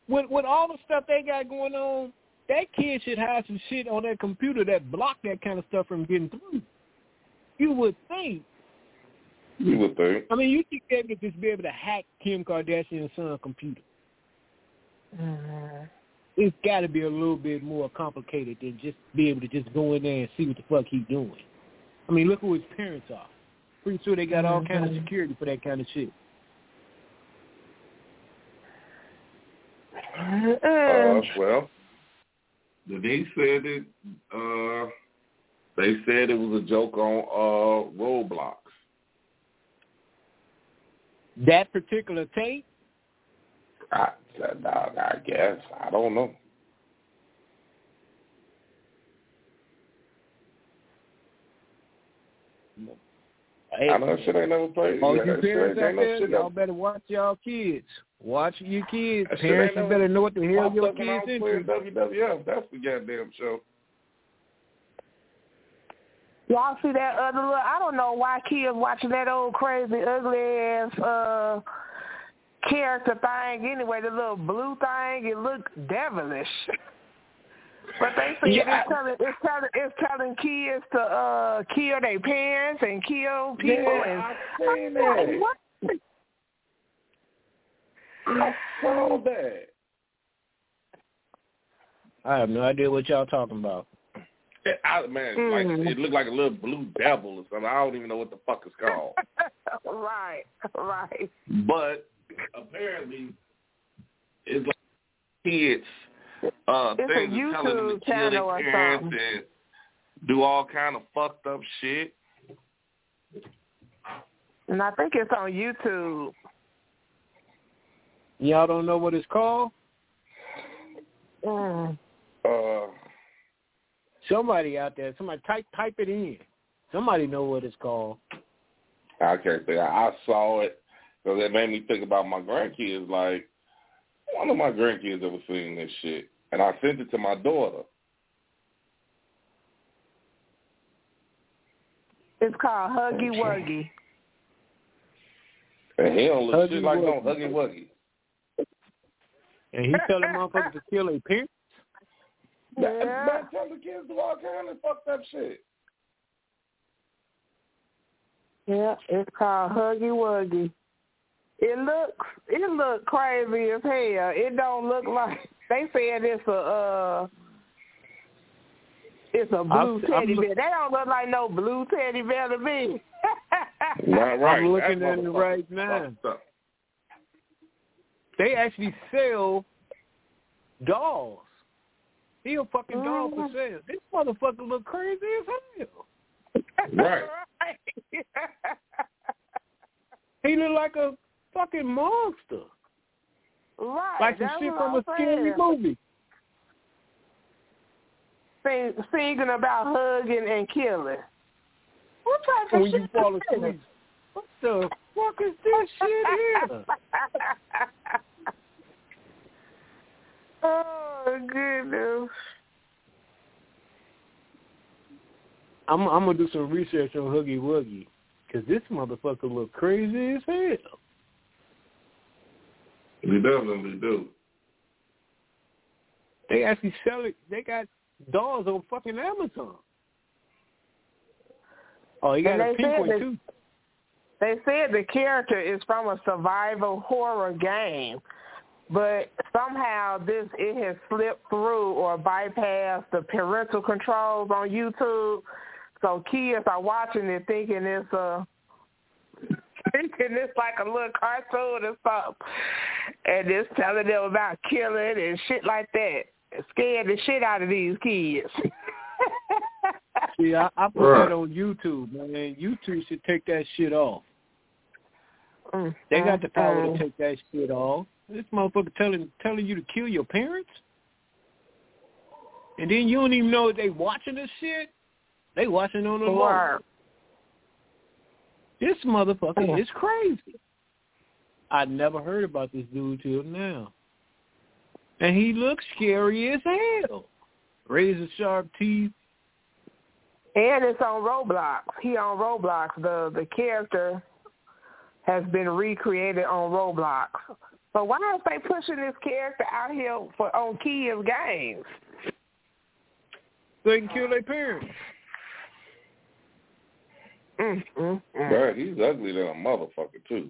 with with all the stuff they got going on, that kid should have some shit on that computer that block that kind of stuff from getting through. You would think. You would think. I mean, you think they could just be able to hack Kim Kardashian's son's computer? Mm-hmm. It's got to be a little bit more complicated than just be able to just go in there and see what the fuck he's doing. I mean, look who his parents are. Pretty sure they got all kind of security for that kind of shit. Uh, well, Denise said it. Uh, they said it was a joke on uh, Roblox. That particular tape? I, I guess. I don't know. Hey, I know shit ain't never played. Oh, you parents out there, no y'all better watch y'all kids. Watch your kids. That parents, you better know what the hell your kids into. WWF, that's the goddamn show. Y'all see that other little? I don't know why kids watching that old crazy ugly ass uh character thing. Anyway, the little blue thing. It looked devilish. But they say Yeah, it's telling it's telling it's telling kids to uh kill their parents and kill people Yeah, and I seen I'm that. what? I saw that. I have no idea what y'all talking about. It, [laughs] I, man, Mm. like it looked like a little blue devil or something. I don't even know what the fuck it's called. [laughs] right, right. but apparently, it's like kids uh, It's a things are telling them YouTube to kill their channel or parents something. and do all kind of fucked up shit. And I think it's on YouTube. Y'all don't know what it's called? Mm. Uh, Somebody out there, somebody type type it in. Somebody know what it's called. I can't say I, I saw it because it made me think about my grandkids. Like, one of my grandkids ever seen this shit, and I sent it to my daughter. It's called Huggy Wuggy. And he don't look Huggy shit like no huggy wuggy. And he telling motherfuckers to kill their parents. Yeah. Man, tell the kids do all kind of fucked up shit. Yeah, it's called Huggy Wuggy. It looks it look crazy as hell. It don't look like they said it's a uh it's a blue I'm- I'm teddy bear. That don't look like no blue teddy bear to me. Not right. I'm looking That at it right now. They actually sell dolls. He a fucking doll for Mhm. sale. This motherfucker look crazy as hell. Right. [laughs] He look like a fucking monster. right. Like some shit from a scary movie. Sing, singing about hugging and killing. What type of When you shit fall is this? asleep. What the fuck is this shit here? [laughs] oh goodness. I'm I'm gonna do some research on Huggy Wuggy because this motherfucker look crazy as hell. We definitely do. They actually sell it. They got dolls on fucking Amazon. Oh, he got a pink one that- too. They said the character is from a survival horror game, but somehow this it has slipped through or bypassed the parental controls on YouTube. So kids are watching it thinking it's a [laughs] thinking it's like a little cartoon or something, and it's telling them about killing and shit like that. It scared the shit out of these kids. [laughs] See, I, I put Right. that on YouTube, man. YouTube should take that shit off. Mm, They got the power to take that shit off. This motherfucker telling telling you to kill your parents, and then you don't even know they watching this shit. They watching on the. Word. This motherfucker is crazy. I never heard about this dude till now, and he looks scary as hell. Razor sharp teeth. And it's on Roblox. He on Roblox. The the character has been recreated on Roblox. So why is they pushing this character out here for on kids games? They can kill their parents. Mm, mm, mm. Right, he's ugly than a motherfucker too.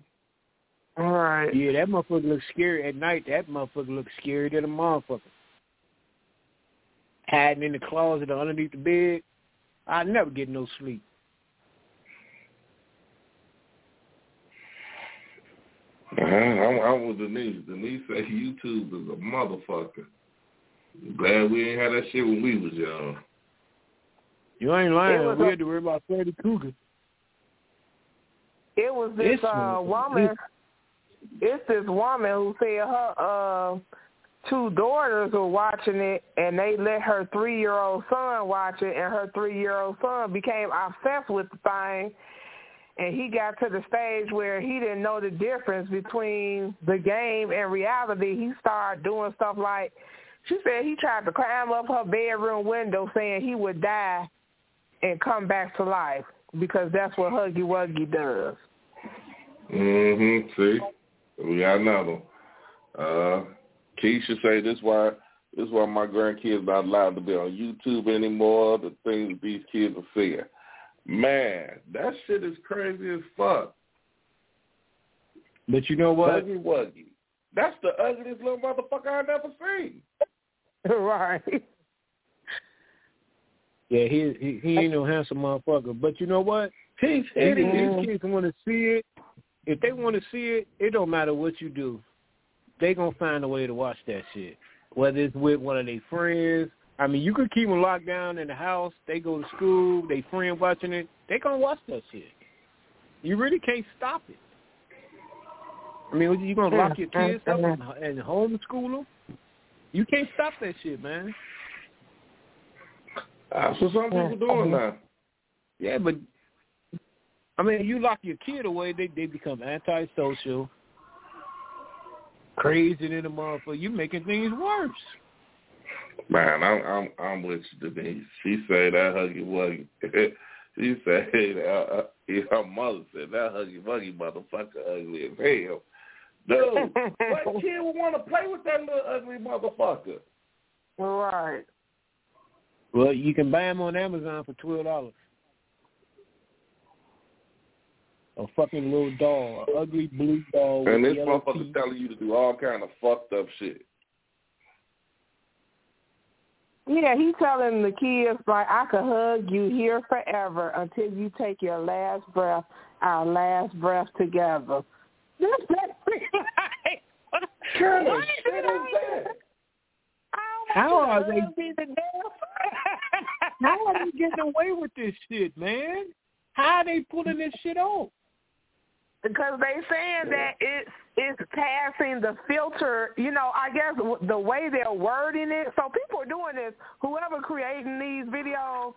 All right. Yeah, that motherfucker looks scary at night. That motherfucker looks scary than a motherfucker. Hiding in the closet or underneath the bed. I never get no sleep. Uh-huh. I'm, I'm with Denise. Denise say [laughs] YouTube is a motherfucker. Glad we ain't had that shit when we was young. You ain't lying. We had to worry about Freddy Krueger. It was this This uh motherfucker- woman. It's this woman who said her uh two daughters were watching it, and they let her three year old son watch it, and her three year old son became obsessed with the thing. And he got to the stage where he didn't know the difference between the game and reality. He started doing stuff like she said he tried to climb up her bedroom window saying he would die and come back to life because that's what Huggy Wuggy does. Mhm. See, we got another. Uh, Keisha say this why this is why my grandkids not allowed to be on YouTube anymore. The things these kids are seeing. Man, that shit is crazy as fuck. But you know what? Huggy Wuggy. That's the ugliest little motherfucker I've ever seen. [laughs] right. Yeah, he he, he ain't no handsome motherfucker. But you know what? He's If hideous. these kids want to see it, if they want to see it, it don't matter what you do. They gonna find a way to watch that shit. Whether it's with one of their friends. I mean, you could keep them locked down in the house. They go to school. They friend watching it. They gonna watch that shit. You really can't stop it. I mean, you gonna lock your kids up and, and homeschool them? You can't stop that shit, man. That's what some people doing now. Yeah, but I mean, you lock your kid away, they they become antisocial, crazy in the motherfucker. You making things worse. Man, I'm I'm I'm with you, Denise. She said that huggy wuggy. [laughs] she said uh, uh, her mother said that huggy wuggy motherfucker ugly as hell. Dude, what [laughs] kid would want to play with that little ugly motherfucker? Right. Well, you can buy them on Amazon for twelve dollars. A fucking little doll, a ugly blue doll. And this yellow motherfucker telling you to do all kind of fucked up shit. Yeah, he's telling the kids like I could hug you here forever until you take your last breath, our last breath together. That's that like, Kind of what shit is that? How are they- the. How are [laughs] they getting away with this shit, man? How are they pulling this shit off? Because they saying that it's it's passing the filter. You know, I guess the way they're wording it. So people are doing this. Whoever creating these videos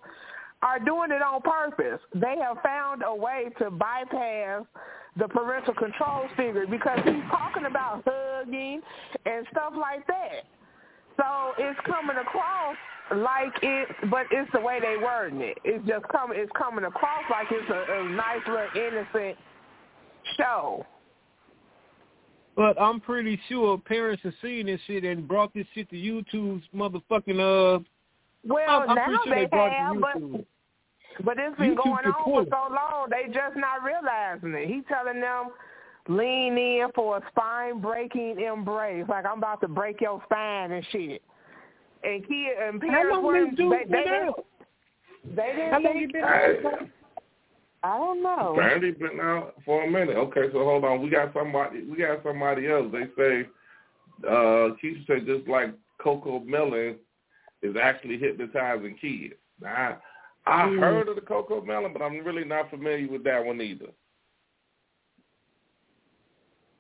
are doing it on purpose. They have found a way to bypass the parental control figure because he's talking about hugging and stuff like that. So it's coming across like it, but it's the way they wording it. It's just coming. It's coming across like it's a, a nice little innocent show. But I'm pretty sure parents have seen this shit and brought this shit to YouTube's motherfucking uh. Well, I'm, I'm now sure they they have, but YouTube. but it's been YouTube going on for so long. They just not realizing it. He telling them lean in for a spine breaking embrace, like I'm about to break your spine and shit. And kid and How parents long this dude they, been they, they didn't How long you been Hey, out? I don't know. Apparently been out for a minute. Okay, so hold on. We got somebody. We got somebody else. They say uh, Keisha said just like CoComelon is actually hypnotizing kids. Now, I, I Mm. heard of the CoComelon, but I'm really not familiar with that one either.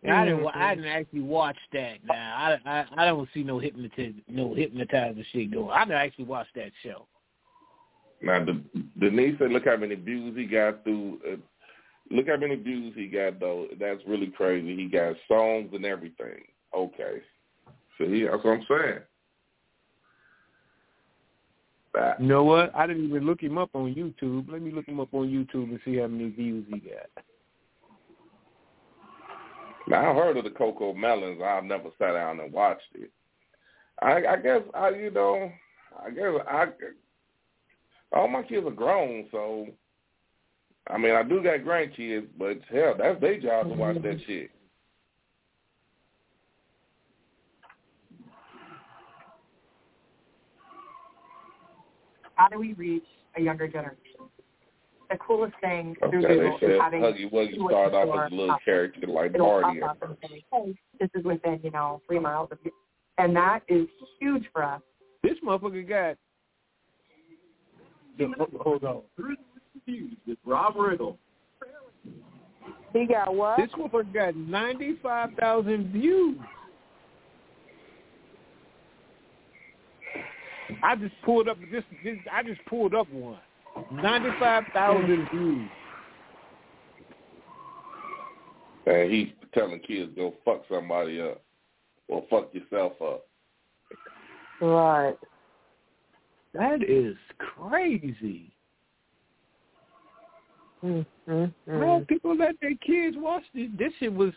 I didn't. wa-. I didn't actually watch that. Now I, I I don't see no hypnotiz no hypnotizer shit going. I didn't actually watch that show. Now, De- Denise said, look how many views he got through. Uh, look how many views he got though. That's really crazy. He got songs and everything. Okay, See, that's what I'm saying. That, You know what? I didn't even look him up on YouTube. Let me look him up on YouTube and see how many views he got. Now I heard of the CoComelons. I've never sat down and watched it. I, I guess I, you know, I guess I. All my kids are grown, so I mean, I do got grandkids, but hell, that's their job to watch that mm-hmm. shit. how do we reach a younger generation? The coolest thing through Okay, Google is having Huggy Wuggy two started off as a little more character like it'll Marty. pop up say, hey, this is within, you know, three miles of you. And that is huge for us. This motherfucker got. The, hold on. with Rob Riggle. He got what? This motherfucker got ninety five thousand views. I just pulled up this, this. I just pulled up one. Ninety five thousand views. And he's telling kids go fuck somebody up or fuck yourself up. Right. That is crazy. Mm, mm, Man, mm. people let their kids watch this. This shit was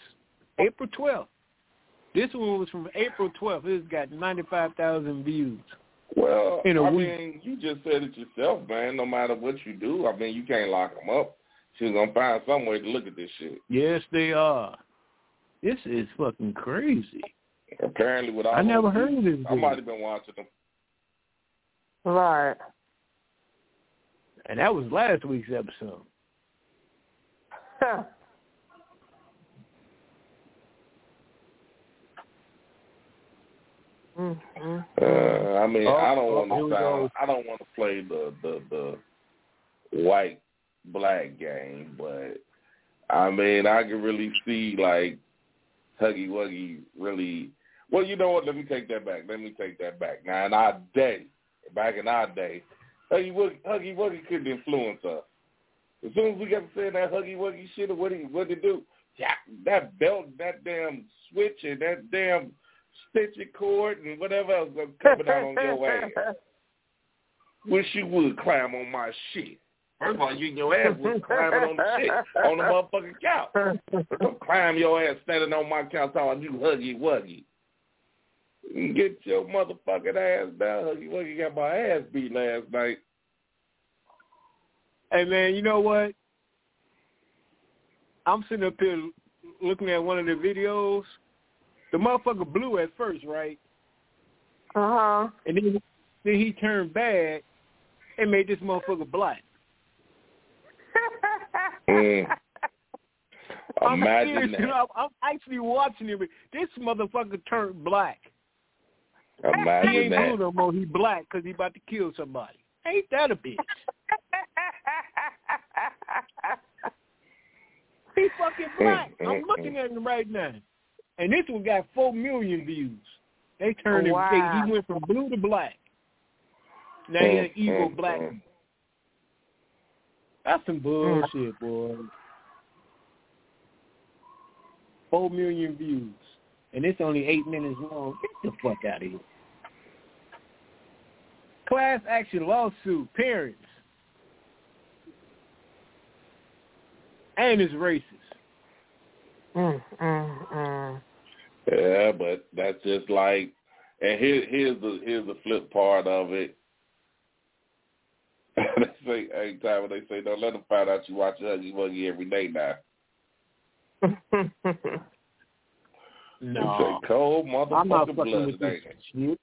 April 12th. This one was from April 12th. It's got 95,000 views. Well, In a I week. mean, you just said it yourself, man. No matter what you do, I mean, you can't lock them up. She's gonna find some way to look at this shit. Yes, they are. This is fucking crazy. Apparently, with all I never heard of this I might have been watching them. Right. And that was last week's episode. Huh. [laughs] Mm, mm, Uh, I mean, Oh, I don't oh, want to sound. I don't want to play the the the white black game, but I mean, I can really see like Huggy Wuggy really. Well, you know what? Let me take that back. Let me take that back. Now, in our day, back in our day, Huggy Wuggy, Huggy Wuggy couldn't influence us. As soon as we got to say that Huggy Wuggy shit, what he what he do? Yeah, that belt, that damn switch, and that damn stitching cord, and whatever else was coming out on your ass. [laughs] Wish you would climb on my shit. First of all, you and your ass was climbing on the shit [laughs] on the motherfucking couch. Don't climb your ass standing on my couch talking you huggy wuggy. Get your motherfucking ass down. Huggy wuggy got my ass beat last night. Hey man, you know what? I'm sitting up here looking at one of the videos. The motherfucker blew at first, right? Uh huh. And then then he turned bad and made this motherfucker black. [laughs] Mm. I'm Imagine serious. that. [laughs] I'm, I'm actually watching him. This motherfucker turned black. He Imagine ain't blue no more. He black because he about to kill somebody. Ain't that a bitch? [laughs] He fucking black. Mm, I'm mm, looking at him right now, and this one got four million views. They turned him. Wow. He went from blue to black. Now he an Mm, evil mm, black. mm. That's some bullshit, boy. Four million views, and it's only eight minutes long. Get the fuck out of here. Class action lawsuit, parents, and it's racist. mm, mm, mm. Yeah, but that's just like, and here, here's the here's the flip part of it. [laughs] they say every time when they say, "Don't let them find out you watch Huggy Wuggy every day now." No, It's a cold I'm not motherfucking fucking blood, with this ain't it? shit.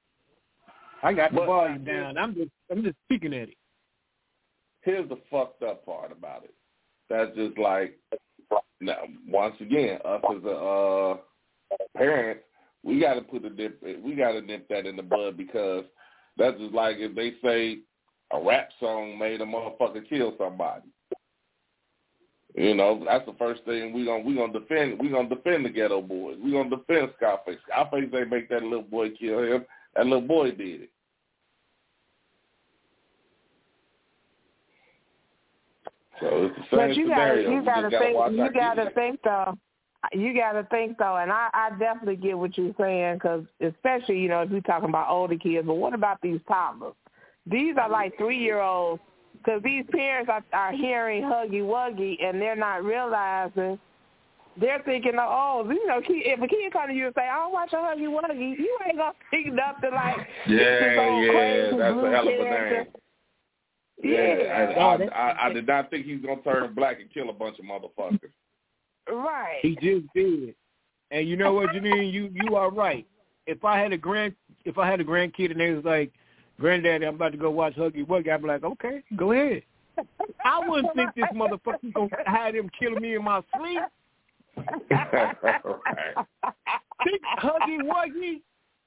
I got the But- volume down. I'm just, I'm just speaking at it. Here's the fucked up part about it. That's just like, now once again, us as a uh, parent, we got to put a dip. We got to nip that in the bud because that's just like if they say a rap song made a motherfucker kill somebody. You know, that's the first thing we gonna we gonna defend. We gonna defend the Geto Boys. We gonna defend Scarface. Scarface ain't make that little boy kill him. That little boy did it. So it's the same But you gotta, scenario. you gotta just gotta think, you gotta think though. You gotta think though, and I, I definitely get what you're saying, because especially you know if we're talking about older kids, but what about these toddlers? These are like three year olds, because these parents are, are hearing huggy wuggy, and they're not realizing. They're thinking, oh, you know, if a kid come to you and say, "I don't watch a huggy wuggy," you ain't gonna think nothing like [laughs] Yeah, this yeah, crazy that's blue a hell of a name. Yeah, Yeah. I, Oh, I, I, I did not think he was gonna turn black and kill a bunch of motherfuckers. Right. He just did. And you know what, Janine, you you are right. If I had a grand if I had a grandkid and they was like, Granddaddy, I'm about to go watch Huggy Wuggy, I'd be like, Okay, go ahead. I wouldn't think this motherfucker gonna have him killing me in my sleep. [laughs] right. Think Huggy Wuggy?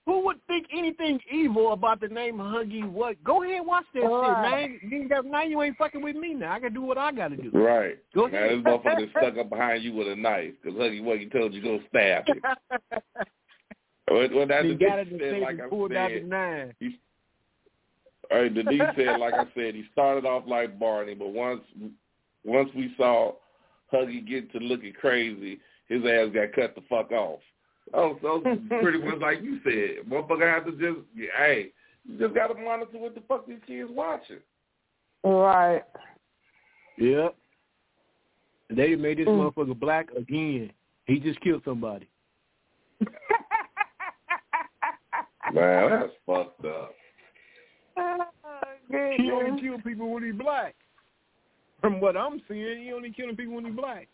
Who would think anything evil about the name Huggy What? Go ahead and watch that Right. shit, man. You ain't got, now you ain't fucking with me now. I can do what I gotta do. Right. Go Now ahead. this motherfucker stuck [laughs] up behind you with a knife because Huggy what Wuggy told you go stab him. Well, well, that's he the got it thing said, like he I pulled out the said. nine. All right, Denise said, like I said, he started off like Barney, but once once we saw Huggy get to looking crazy, his ass got cut the fuck off. Oh, so [laughs] pretty much like you said, motherfucker have to just, hey, you just got to monitor what the fuck these kids watching. Right. Yep. They made this Mm. motherfucker black again. He just killed somebody. [laughs] Man, that's fucked up. He only kill people when he black. From what I'm seeing, he only killing people when he black.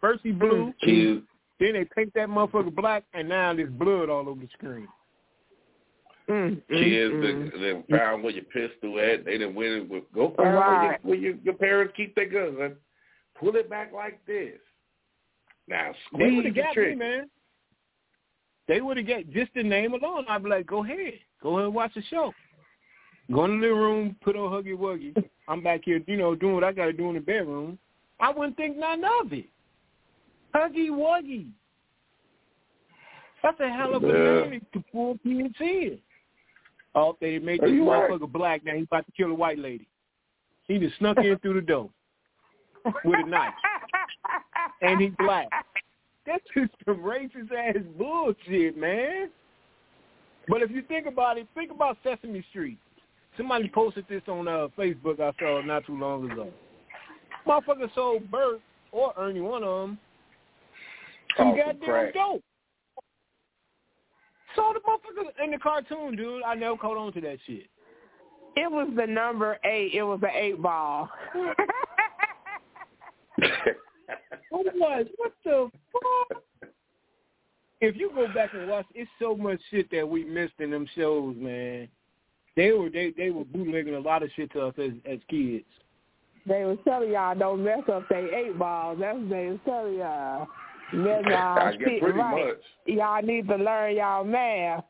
First he blue, Kids, then they paint that motherfucker black, and now there's blood all over the screen. Mm, mm, kids mm. that, that found where your pistol at. They done went and with go find where, Right. your, where your, your parents keep their guns. Pull it back like this. Now They would squeeze have the got me, man. They would have got just the name alone. I'd be like, go ahead, go ahead and watch the show. Go in the living room, put on Huggy Wuggy. I'm back here, you know, doing what I got to do in the bedroom. I wouldn't think none of it. Huggy Wuggy. That's a hell of a Yeah. name to pull kids in. Oh, they made Are this you right? motherfucker black. Now he's about to kill a white lady. He just snuck in through the door with a knife, [laughs] and he's black. That's just some racist ass bullshit, man. But if you think about it, think about Sesame Street. Somebody posted this on uh, Facebook I saw not too long ago. Motherfucker sold Bert or Ernie, one of them, some goddamn crack. dope. Saw the motherfucker in the cartoon, dude. I never caught on to that shit. It was the number eight. It was the eight ball. [laughs] What was? What the fuck? If you go back and watch, it's so much shit that we missed in them shows, man. They were they they were bootlegging a lot of shit to us as as kids. they was telling y'all don't mess up they eight balls. That's what they was telling y'all. Mess [laughs] y'all I guess pretty right. much. Y'all need to learn y'all math.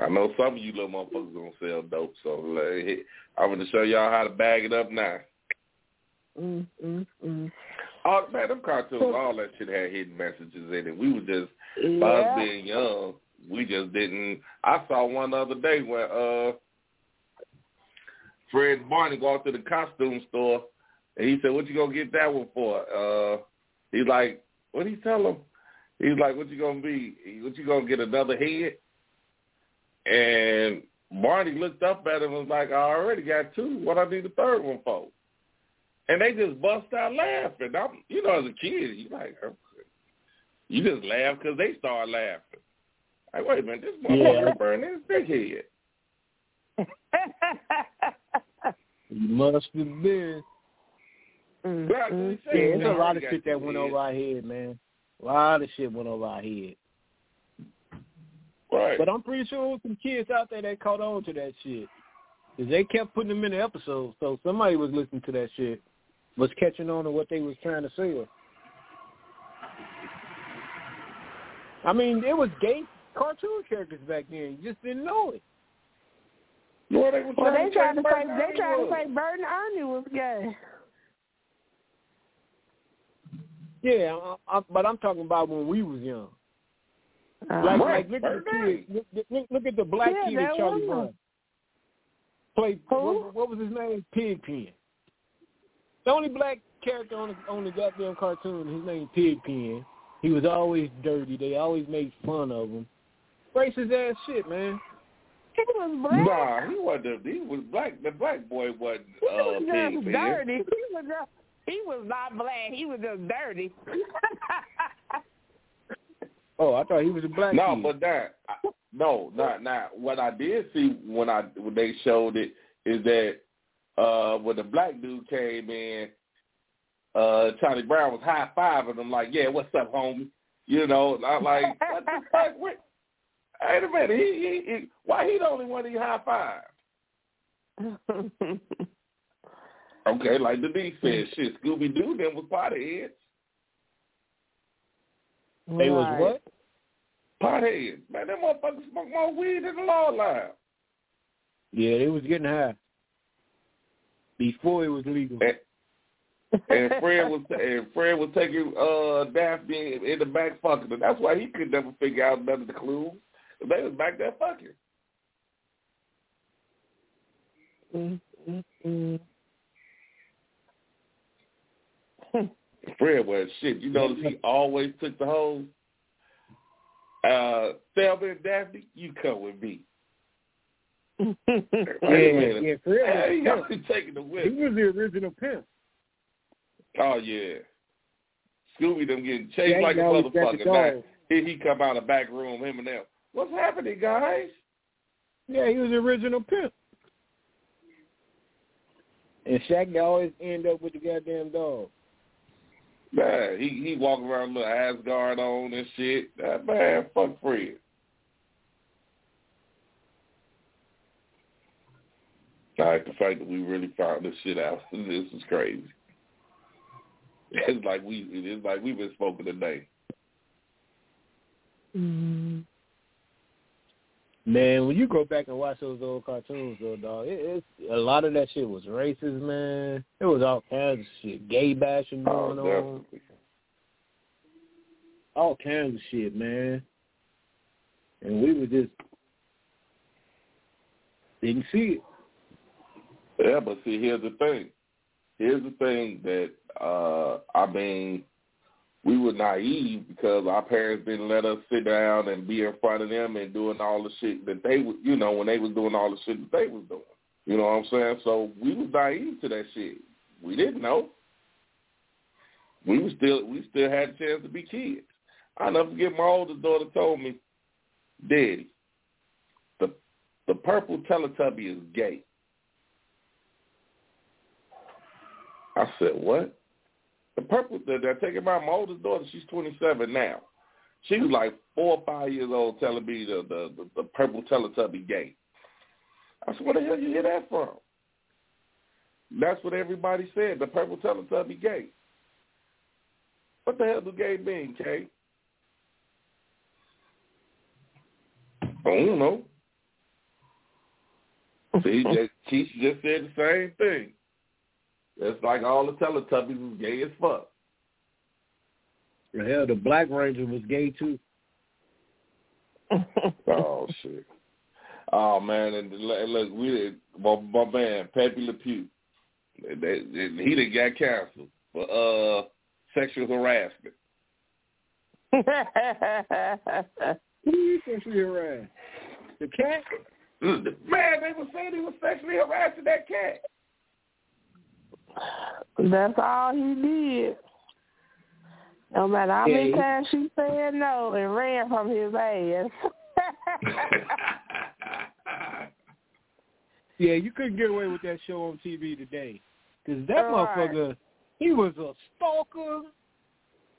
I know some of you little motherfuckers gonna sell dope, so I'm gonna show y'all how to bag it up now. mm, mm, mm. Oh man, them cartoons, all that shit had hidden messages in it. We were just by us Yeah. being young, we just didn't. I saw one the other day where uh, Fred Barney go out to the costume store, and he said, "What you gonna get that one for?" Uh, he's like, "What he tell him?" He's like, "What you gonna be? What you gonna get another head?" And Barney looked up at him and was like, "I already got two. What I need a third one for?" And they just bust out laughing. I'm, you know, as a kid, you like, you just laugh because they start laughing. Like, wait a minute, this motherfucker Yeah. burning his big head. [laughs] You must have been. Mm, Right, mm, so Yeah, said, there's a lot of shit that went heads. over our head, man. A lot of shit went over our head. Right. But I'm pretty sure there was some kids out there that caught on to that shit. Because they kept putting them in the episodes, so somebody was listening to that shit, was catching on to what they was trying to say. I mean, it was gay cartoon characters back then. You just didn't know it. Well, they, was Well, they tried to say they tried to Ernie say Bert and Ernie was gay. Yeah, I, I, but I'm talking about when we was young. Uh, Like, Right, like look at the kid. Look, look, look at the black Yeah, kid that Charlie Brown. Played Who? what, what was his name? Pigpen. The only black character on the on the goddamn cartoon, his name Pigpen. He was always dirty. They always made fun of him. Racist ass shit, man. he was black. Nah, he wasn't. He was black. The black boy wasn't He uh, was just pig dirty. He was just, he was not black. He was just dirty. [laughs] Oh, I thought he was a black No, kid. but that no, not not. What I did see when I when they showed it is that uh when the black dude came in, uh Charlie Brown was high fiving him like, "Yeah, what's up, homie?" You know, and I'm like, "What the [laughs] fuck? What? Wait a minute, he, he, he why he the only one he high five? [laughs] Okay, [laughs] like the D said, shit, Scooby Doo them was potheads. they was Right. what? Potheads. Man, them motherfuckers smoked more weed than the law line. Yeah, they was getting high before it was legal. And, and Fred was and Fred was taking uh Daphne in the back fucking her. That's why he could never figure out none of the clues. They was back there fucking. Mm, mm, mm. [laughs] Fred was shit. You notice he always took the hose. Uh, Thelma and Daphne, you come with me. [laughs] Wait a minute. yeah, Fred was Hey, a y'all taking the He was the original pimp. Oh yeah. Scooby them getting chased Shaggy like a always got the motherfucker. Now, here he come out of the back room, him and them. What's happening, guys? Yeah, he was the original pimp. And Shaggy always end up with the goddamn dog. Man, he he walking around with ascot on and shit. That man, fuck Fred. Like the fact that we really found this shit out, [laughs] this is crazy. It's like we it's like we've been spoken today. Mm. Man, when you go back and watch those old cartoons, though, dog, it, it's a lot of that shit was racist, man. It was all kinds of shit, gay bashing Oh, going on, all kinds of shit, man. And we were just didn't see it. Yeah, but see, here's the thing. Here's the thing that uh I mean, we were naive because our parents didn't let us sit down and be in front of them and doing all the shit that they would, you know, when they was doing all the shit that they was doing. You know what I'm saying? So we was naive to that shit. We didn't know. We was still we still had a chance to be kids. I never forget my oldest daughter told me, Daddy, the the purple Teletubby is gay. I said, what? The purple, that they're taking my, my oldest daughter, she's 27 now. She was like four or five years old telling me the, the, the, the purple Teletubby gay. I said, where the hell you hear that from? That's what everybody said, the purple Teletubby gay. What the hell do gay mean, Kay? I don't know. [laughs] See, just, Keisha just said the same thing. It's like all the Teletubbies was gay as fuck. Hell, the Black Ranger was gay too. [laughs] oh shit. Oh man, and look, look we did, my, my man Pepe Le Pew. They, they, he done got canceled for uh sexual harassment. [laughs] Who you sexually harassed? The cat? Man, they were saying he was sexually harassing that cat. That's all he did. No matter how many times she said no and ran from his ass. [laughs] Yeah, you couldn't get away with that show on TV today. Because that Right. motherfucker, he was a stalker,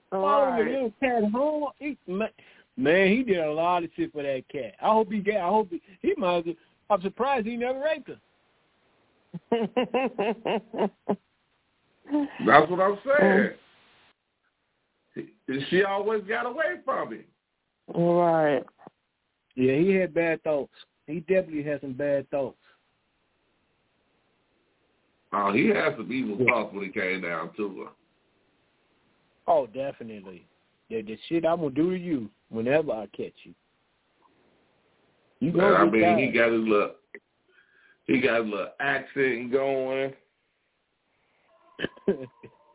following the little cat home. He, man, man, he did a lot of shit for that cat. I hope he got, I hope he, he might. as well- I'm surprised he never raped her. [laughs] That's what I'm saying. She- She always got away from him. right. Yeah, he had bad thoughts. He definitely had some bad thoughts. Oh, he had some evil thoughts when he came down to her. Oh, definitely. The, the shit I'm gonna do to you whenever I catch you. You Man, know I mean, guy. he got his little, he got a little accent going. [laughs] Man,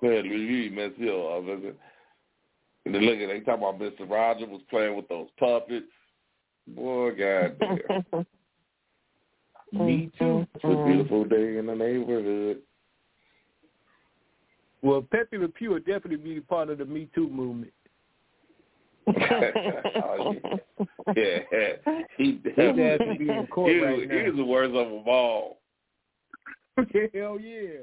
Louis messed me up. man. And then look at they talking about Mr. Roger was playing with those puppets. Boy, goddamn. [laughs] Me mm-hmm. too. It's a beautiful day in the neighborhood. Well, Pepe Le Pew will definitely be part of the Me Too movement. Oh, yeah. yeah. He His ass would be in court he, right was- now. he was the worst of them all. [laughs] Hell yeah.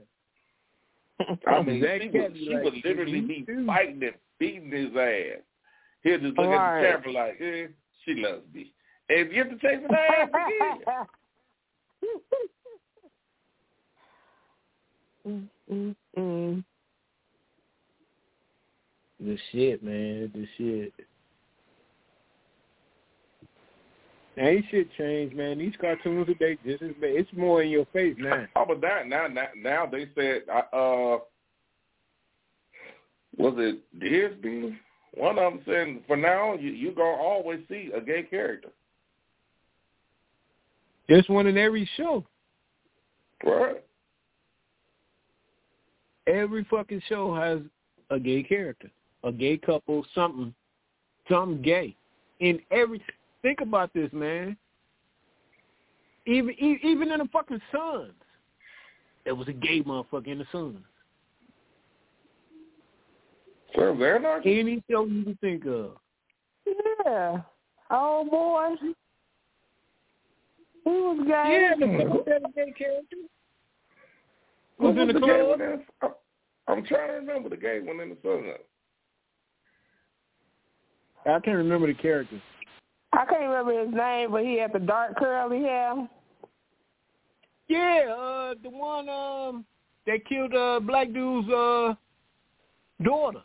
I mean, That she cat would, she like, would literally "Me be too." fighting and beating his ass. He'll just look Right. at the camera like, eh, she loves me. And you have to take her ass again. mm, mm, mm. The shit, man. The shit. Ain't shit changed, man. These cartoons today, this is it's more in your face now. [laughs] Oh, but now, now, now, now they said, uh, was it Disney? One of them said, for now, you, you're going to always see a gay character. There's one in every show. Right? Every fucking show has a gay character, a gay couple, something, something gay. In every think about this, man. Even e- even in the fucking Sons, there was a gay motherfucker in the Suns. Sons of Anarchy? Any show you can think of. Yeah. Oh boy. He was gay. Yeah, the fuck that a gay character. Who Was in the gay club. one in- I'm- I'm trying to remember the gay one in the Sons. I can't remember the character. I can't remember his name, but he had the dark curly hair. Yeah, uh, the one um that killed uh black dude's uh daughter.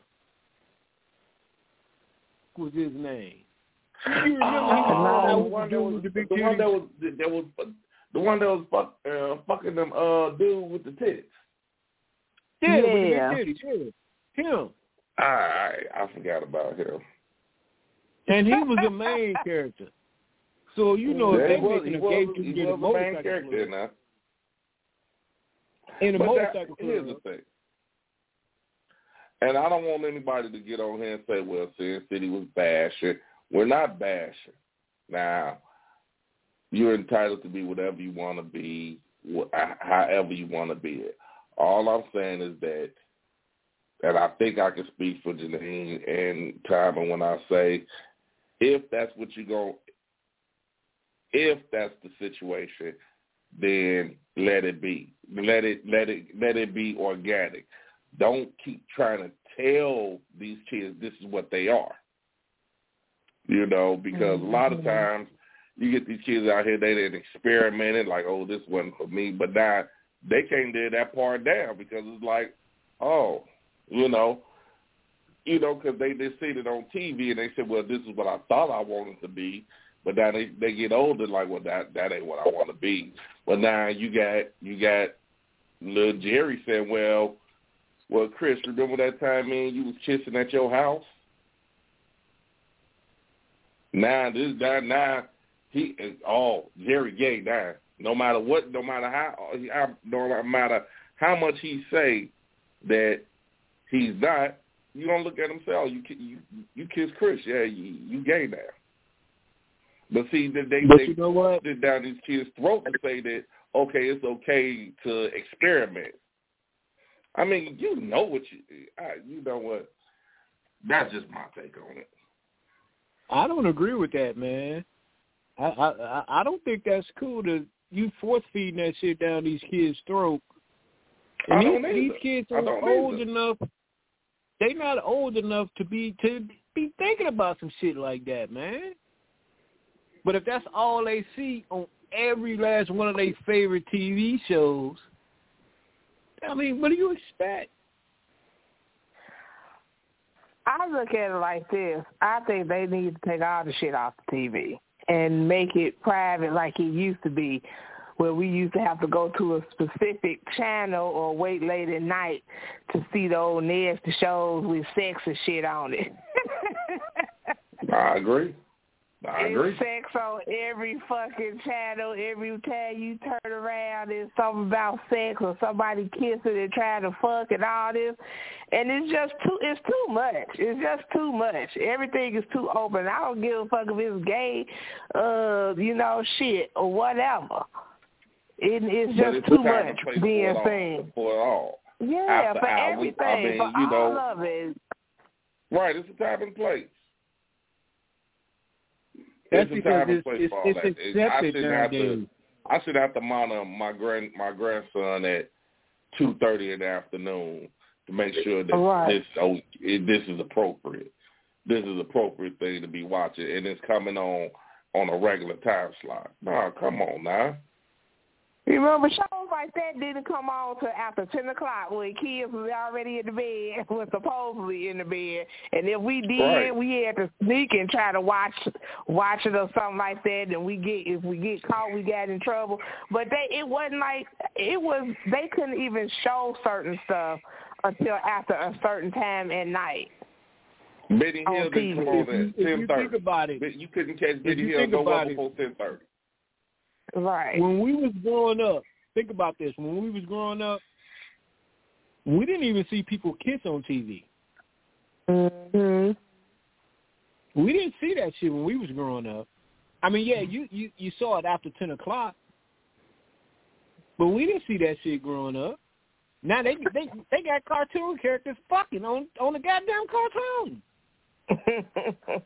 What was his name? You remember Oh, he the one that was the the one that was that was the one that was fuck, uh, fucking them uh dude with the tits. Yeah, with the big titties. Yeah, him. I I forgot about him. And he was the [laughs] main character. So you know Yeah, if they he was, making a gay was, dude he get a was the main motorcycle character club, now. in a But that- motorcycle here's the thing. And I don't want anybody to get on here and say, well, Sin City was bashing. We're not bashing. Now, you're entitled to be whatever you want to be, wh- however you want to be it. All I'm saying is that, and I think I can speak for Janine and Timon when I say, if that's what you're going, if that's the situation, then let it be. Let it let it let it be organic. Don't keep trying to tell these kids this is what they are. You know, because a lot of mm-hmm. times you get these kids out here they didn't experiment it like, oh, this wasn't for me, but now they can't do that part down because it's like, oh, you know, you know, because they they seen it on TV and they said, well, this is what I thought I wanted to be, but now they they get older like, well, that that ain't what I want to be. But now you got you got little Jerry saying, well, well, Chris, remember that time man you was kissing at your house? Now this guy now he is all Jerry gay now. No matter what, no matter how no matter how much he say that he's not, you don't look at him say, oh, you you you kiss Chris, yeah, you you gay now. But see, they they, But they you know what? sit down these kids' throat to say that okay, it's okay to experiment. I mean, you know what you, I, you know what. That's just my take on it. I don't agree with that, man. I I I- don't think that's cool to you force feeding that shit down these kids' throat. And I these, these kids I are don't old either. enough. They not old enough to be to be thinking about some shit like that, man. But if that's all they see on every last one of their favorite TV shows, I mean, what do you expect? I look at it like this. I think they need to take all the shit off the TV and make it private like it used to be, where we used to have to go to a specific channel or wait late at night to see the old nasty shows with sex and shit on it. I agree. I agree. It's sex on every fucking channel. Every time you turn around, there's something about sex or somebody kissing and trying to fuck and all this. And it's just too. It's too much. It's just too much. Everything is too open. I don't give a fuck if it's gay, uh, you know, shit or whatever. It, it's just it's too the time and much being for it seen. For it all. Yeah, After for hours, everything, I mean, for you all know- of it. Right, it's a time and place. That's It's a because time and it's place it's, for all it's that. It- I accepted shouldn't have to- nowadays. I should have to monitor my grand my grandson at two thirty in the afternoon to make sure that Right. this oh it, this is appropriate. This is appropriate thing to be watching, and it's coming on on a regular time slot. Nah, come on now. You remember shows like that didn't come on till after ten o'clock when kids was already in the bed, [laughs] was supposedly in the bed, and if we did, Right. we had to sneak and try to watch watch it or something like that. And we get if we get caught, we got in trouble. But they it wasn't like it was. They couldn't even show certain stuff until after a certain time at night. Benny Hill didn't come on If you, at if you think about it, You couldn't catch Benny Hill think nowhere about before ten thirty. Right. when we was growing up, think about this. When we was growing up, we didn't even see people kiss on TV. Mhm. We didn't see that shit when we was growing up. I mean, yeah, you you you saw it after ten o'clock, but we didn't see that shit growing up. Now they they they got cartoon characters fucking on on the goddamn cartoon. [laughs]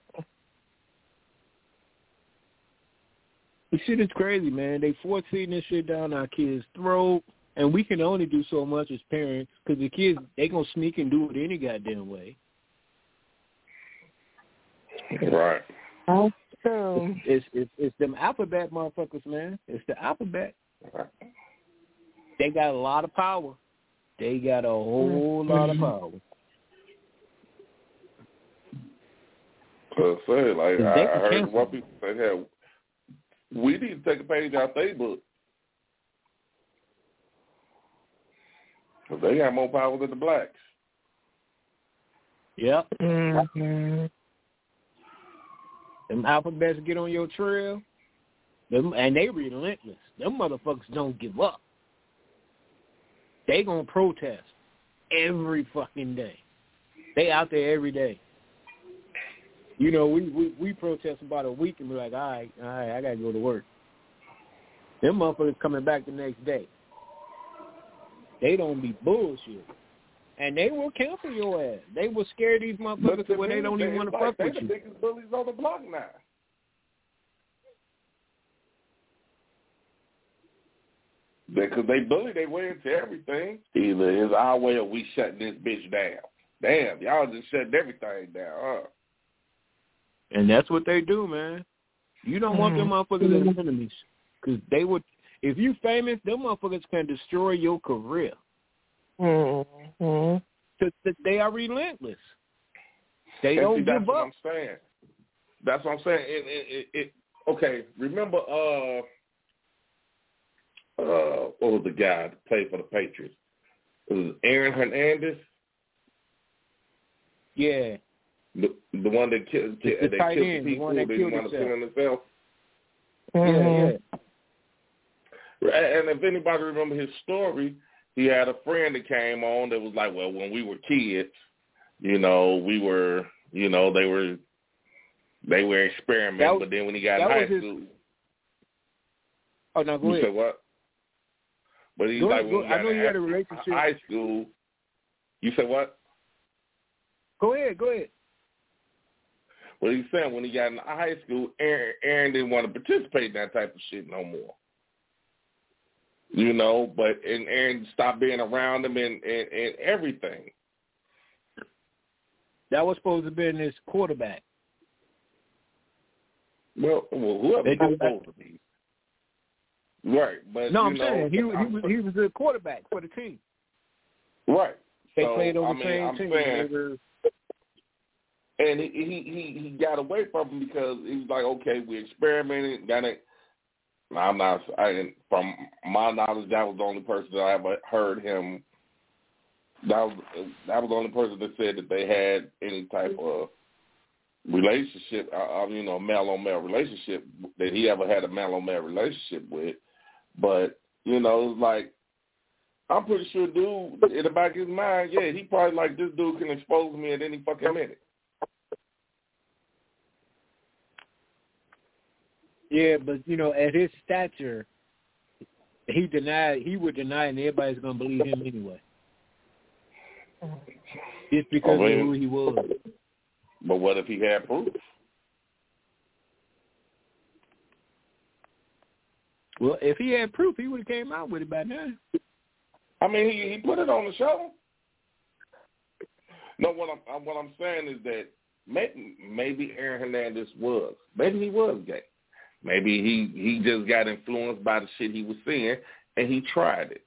This shit is crazy, man. They forcing this shit down our kids' throat, and we can only do so much as parents because the kids they gonna sneak and do it any goddamn way. Right. That's true. It's it's it's them alphabet motherfuckers, man. It's the alphabet. They got a lot of power. They got a whole mm-hmm. lot of power. So say like I, I heard cancel. one people say, "Hell, we need to take a page out their book." 'Cause they got more power than the blacks. Yep. Mhm. Them alphabets get on your trail. Them and they relentless. Them motherfuckers don't give up. They gonna protest every fucking day. They out there every day. You know, we we we protest about a week and be like, all right, all right, I gotta go to work. Them motherfuckers coming back the next day. They don't be bullshit. And they will cancel your ass. They will scare these motherfuckers to where they don't even want to fuck with you. they the biggest bullies on the block now. Because they bully their way into everything. Either it's our way or we shutting this bitch down. Damn, y'all just shutting everything down, huh? And that's what they do, man. You don't want them motherfuckers as enemies. Because they would, if you famous, them motherfuckers can destroy your career. Mm-hmm. Cause they are relentless. They don't see, that's give what. I'm saying. That's what I'm saying. It, it, it, it, okay, remember, uh, uh, what was the guy that played for the Patriots? It was Aaron Hernandez, Yeah. The the one that killed, The- the that tight killed end, the people one that that killed wanted to himself. kill himself. Mhm. Yeah, And if anybody remember his story, he had a friend that came on that was like, well, when we were kids, you know, we were, you know, they were, they were experimenting. Was- but then when he got in high was his- school, Oh, no, go you ahead. said what? But he's Go like, ahead, when go- I know you had a high- relationship. High school. You said what? Go ahead, go ahead. Well, he's saying when he got in high school, Aaron, Aaron didn't want to participate in that type of shit no more. You know, but and Aaron stopped being around him and, and, and everything. That was supposed to have been his quarterback. Well, well whoever They do supposed to be. Right, but No, you I'm know, saying he he was he was the quarterback for the team. right. They so, played on the I mean, same I'm team. saying, and he, he he got away from him because he was like, okay, we experimented, got it. I'm not. I from my knowledge, that was the only person that I ever heard him. That was that was the only person that said that they had any type of relationship, uh, uh, you know, male on male relationship that he ever had a male on male relationship with. But you know, it's like I'm pretty sure, dude, in the back of his mind, yeah, he probably like this dude can expose me at any fucking minute. Yeah, but you know, at his stature, he denied he would deny, and everybody's gonna believe him anyway. Just because Oh, of who he was. But what if he had proof? Well, if he had proof, he would have came out with it by now. I mean, he he put it on the show. No, what I'm what I'm saying is that maybe maybe Aaron Hernandez was maybe he was gay. Maybe he he just got influenced by the shit he was seeing and he tried it.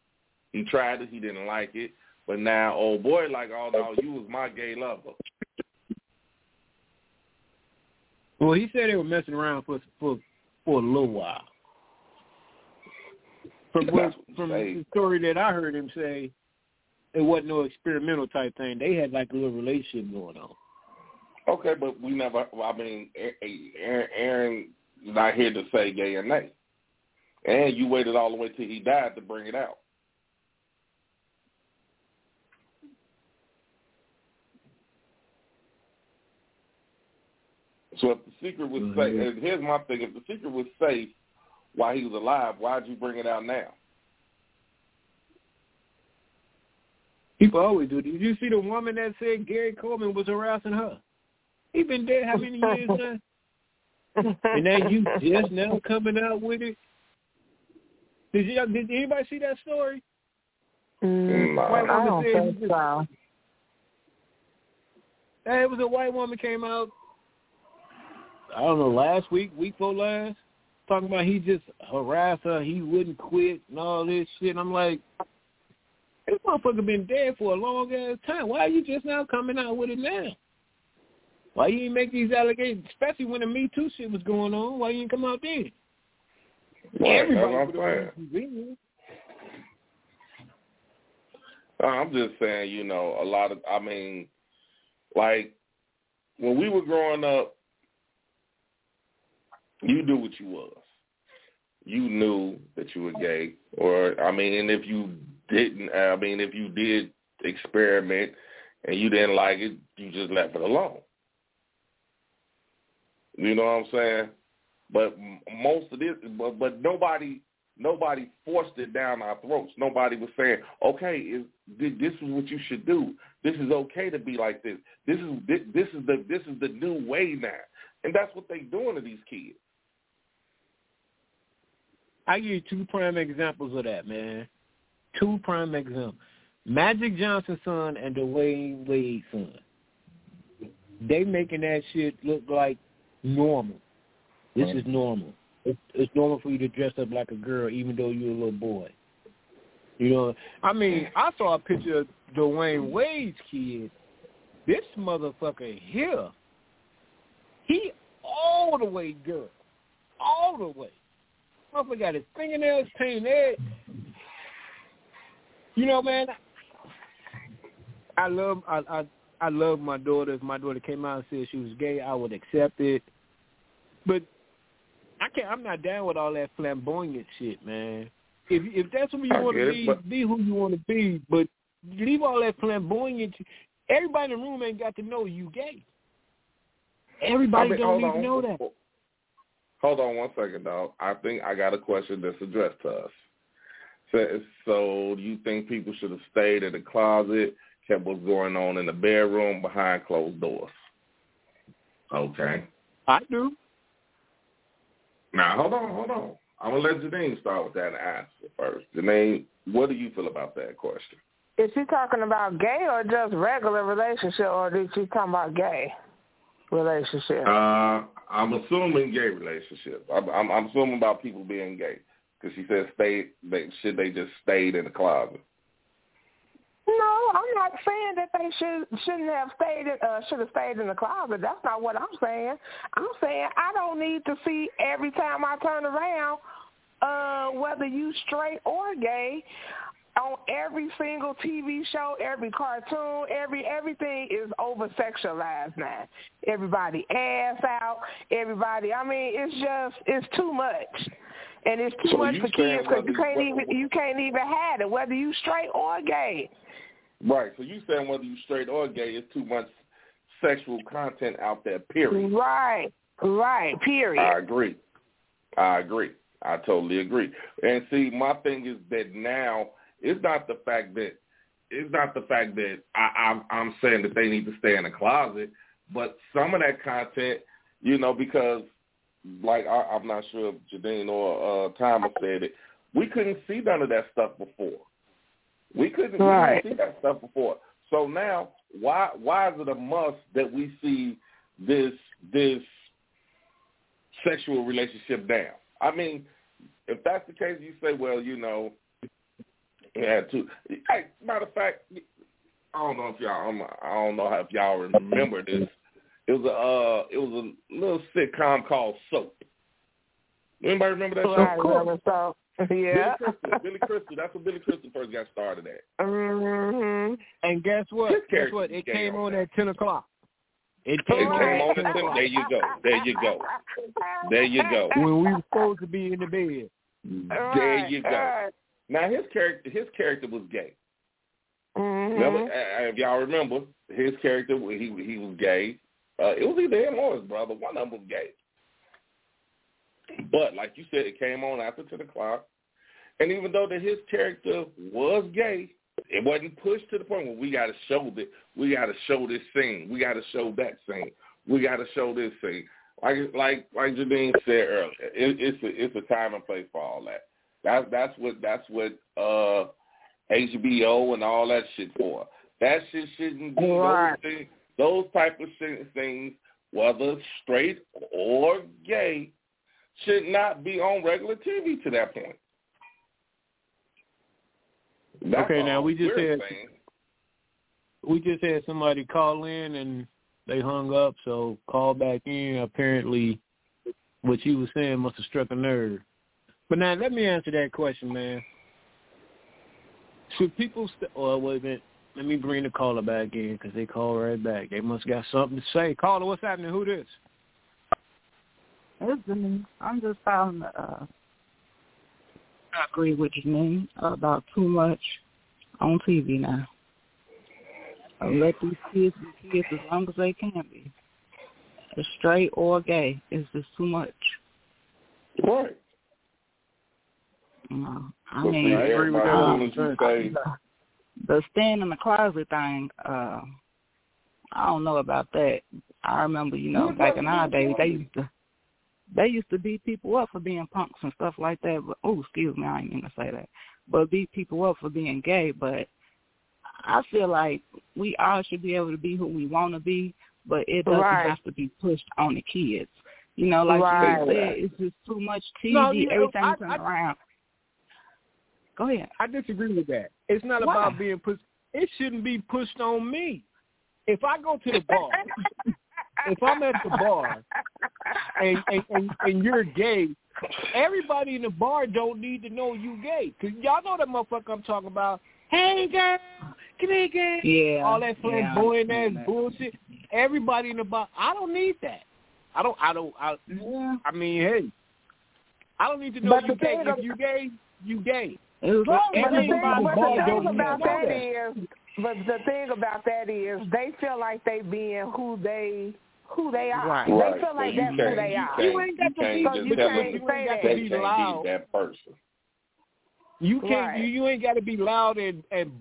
He tried it. He didn't like it. But now, old boy, like, oh no, you was my gay lover. Well, he said they were messing around for for for a little while. From what, That's what he from the story that I heard him say, it wasn't no experimental type thing. They had like a little relationship going on. Okay, but we never. I mean, Aaron, not here to say gay and nay. And you waited all the way till he died to bring it out. So if the secret was Mm-hmm. safe, and here's my thing: if the secret was safe while he was alive, why'd you bring it out now? People always do. Did you see the woman that said Gary Coleman was harassing her? He been dead how many years now? And now you [laughs] just now coming out with it? Did you did anybody see that story? Mm, Nah. White I woman don't said think so. Hey, it was a white woman came out. I don't know last week, week before last, talking about he just harassed her, he wouldn't quit and all this shit. And I'm like, this motherfucker been dead for a long ass time. Why are you just now coming out with it now? Why you didn't make these allegations, especially when the Me Too shit was going on? Why you didn't come out then? Right, Everybody that's what I'm saying. I'm just saying, you know, a lot of, I mean, like when we were growing up, you knew what you was. You knew that you were gay, or I mean, and if you didn't, I mean, if you did experiment and you didn't like it, you just left it alone. You know what I'm saying? But most of this, but but nobody nobody forced it down our throats. Nobody was saying, "Okay, is, this is what you should do. This is okay to be like this. This is this, this is the this is the new way now." And that's what they doing to these kids. I give you two prime examples of that, man. Two prime examples. Magic Johnson's son and Dwyane Wade's son. They making that shit look like normal. This is normal. It's, it's normal for you to dress up like a girl even though you're a little boy. You know, I mean, I saw a picture of Dwyane Wade's kid. This motherfucker here, he all the way girl, all the way. Motherfucker got his fingernails painted. You know, man, I love I I I love my daughter. If my daughter came out and said she was gay, I would accept it. But I can't. I'm not down with all that flamboyant shit, man. If if that's who you want to be, but- be who you want to be. But leave all that flamboyant. Everybody in the room ain't got to know you gay. Everybody I mean, don't need on. to know that. Hold on one second, dog. I think I got a question that's addressed to us. So, so do you think people should have stayed in the closet, kept what's going on in the bedroom behind closed doors? Okay. I do. Now, hold on, hold on. I'm going to let Janine start with that answer first. Janine, what do you feel about that question? Is she talking about gay or just regular relationship, or did she talking about gay relationship? Uh, I'm assuming gay relationship. I'm, I'm, I'm assuming about people being gay because she said stay. They, should they just stayed in the closet? No, I'm not saying that they should shouldn't have stayed in, uh, should have stayed in the closet. That's not what I'm saying. I'm saying I don't need to see every time I turn around, uh, whether you straight or gay, on every single TV show, every cartoon, every everything is over sexualized now. Everybody ass out, everybody. I mean, it's just it's too much. And it's too So much for kids because you can't even you can't even have it whether you straight or gay. Right. So you saying whether you're straight or gay, it's too much sexual content out there. Period. Right, right, period. I agree. I agree. I totally agree. And see, my thing is that now it's not the fact that it's not the fact that I, I'm, I'm saying that they need to stay in the closet, but some of that content, you know, because like I, I'm not sure if Jadine or uh, Thomas said it, we couldn't see none of that stuff before. We couldn't, Right. we didn't see that stuff before. So now, why why is it a must that we see this this sexual relationship down? I mean, if that's the case, you say, well, you know, yeah, had to. Hey, matter of fact, I don't know if y'all, I'm, I don't know if y'all remember this. It was a uh, it was a little sitcom called Soap. Anybody remember that show? remember, [laughs] yeah. Billy Crystal. Billy Crystal. That's what Billy Crystal first got started at. mhm. And guess what? Guess what? It came on on at ten o'clock. It It came on came on at ten o'clock. There you go. There you go. There you go. when we were supposed to be in the bed. There you go. Right. Now his character, his character was gay. Mhm. Remember, uh, if y'all remember, his character he he was gay. Uh, it was either him or his brother. One of them was gay. But like you said, it came on after ten o'clock, and even though that his character was gay, it wasn't pushed to the point where we got to show that we got to show this scene, we got to show that scene, we got to show this scene. Like like like Janine said earlier, it, it's a it's a time and place for all that. That's that's what that's what uh HBO and all that shit for. That shit shouldn't be Right. those things, those type of things, whether straight or gay, should not be on regular TV to that point. That's Okay, now we just had- we just had somebody call in and they hung up, so call back in. Apparently, what you were saying must have struck a nerve. But now let me answer that question, man. Should people? St- oh, wait a minute. Let me bring the caller back in because they call right back. They must got something to say. Caller, what's happening? Who this? It's Denise. I'm just to uh, I agree with Janine about too much on TV now. Uh, let these kids be kids as long as they can be. Straight or gay, it's just too much. Right. You know, I mean, see, everybody, um, as soon as you the, the stand in the closet thing, uh, I don't know about that. I remember, you know, back in our days, they used to they used to beat people up for being punks and stuff like that. But oh, excuse me, I ain't gonna say that. But beat people up for being gay. But I feel like we all should be able to be who we want to be, but it doesn't Right. have to be pushed on the kids. You know, like Right. you said, it's just too much TV. No, you know, everything's I- turning I- around. Go ahead. I disagree with that. It's not Why? about being pushed. It shouldn't be pushed on me. If I go to the bar, [laughs] [laughs] if I'm at the bar and, and, and, and you're gay, everybody in the bar don't need to know you gay. Because y'all know that motherfucker I'm talking about. Hey, girl, come here, girl. Yeah. All that yeah, I ass that. bullshit. Everybody in the bar, I don't need that. I don't, I don't, I, Yeah. I mean, hey, I don't need to know But you gay. If you gay, you gay. As long But the thing, but the thing about to know that that. is, but the thing about that is, they feel like they being who they who they are. Right. They right. feel so like you that's can't, who they you are. You ain't got to can't be- just you tell can't them say that that. they Be can't loud. be that person. You can't. Right. You, you ain't got to be loud and and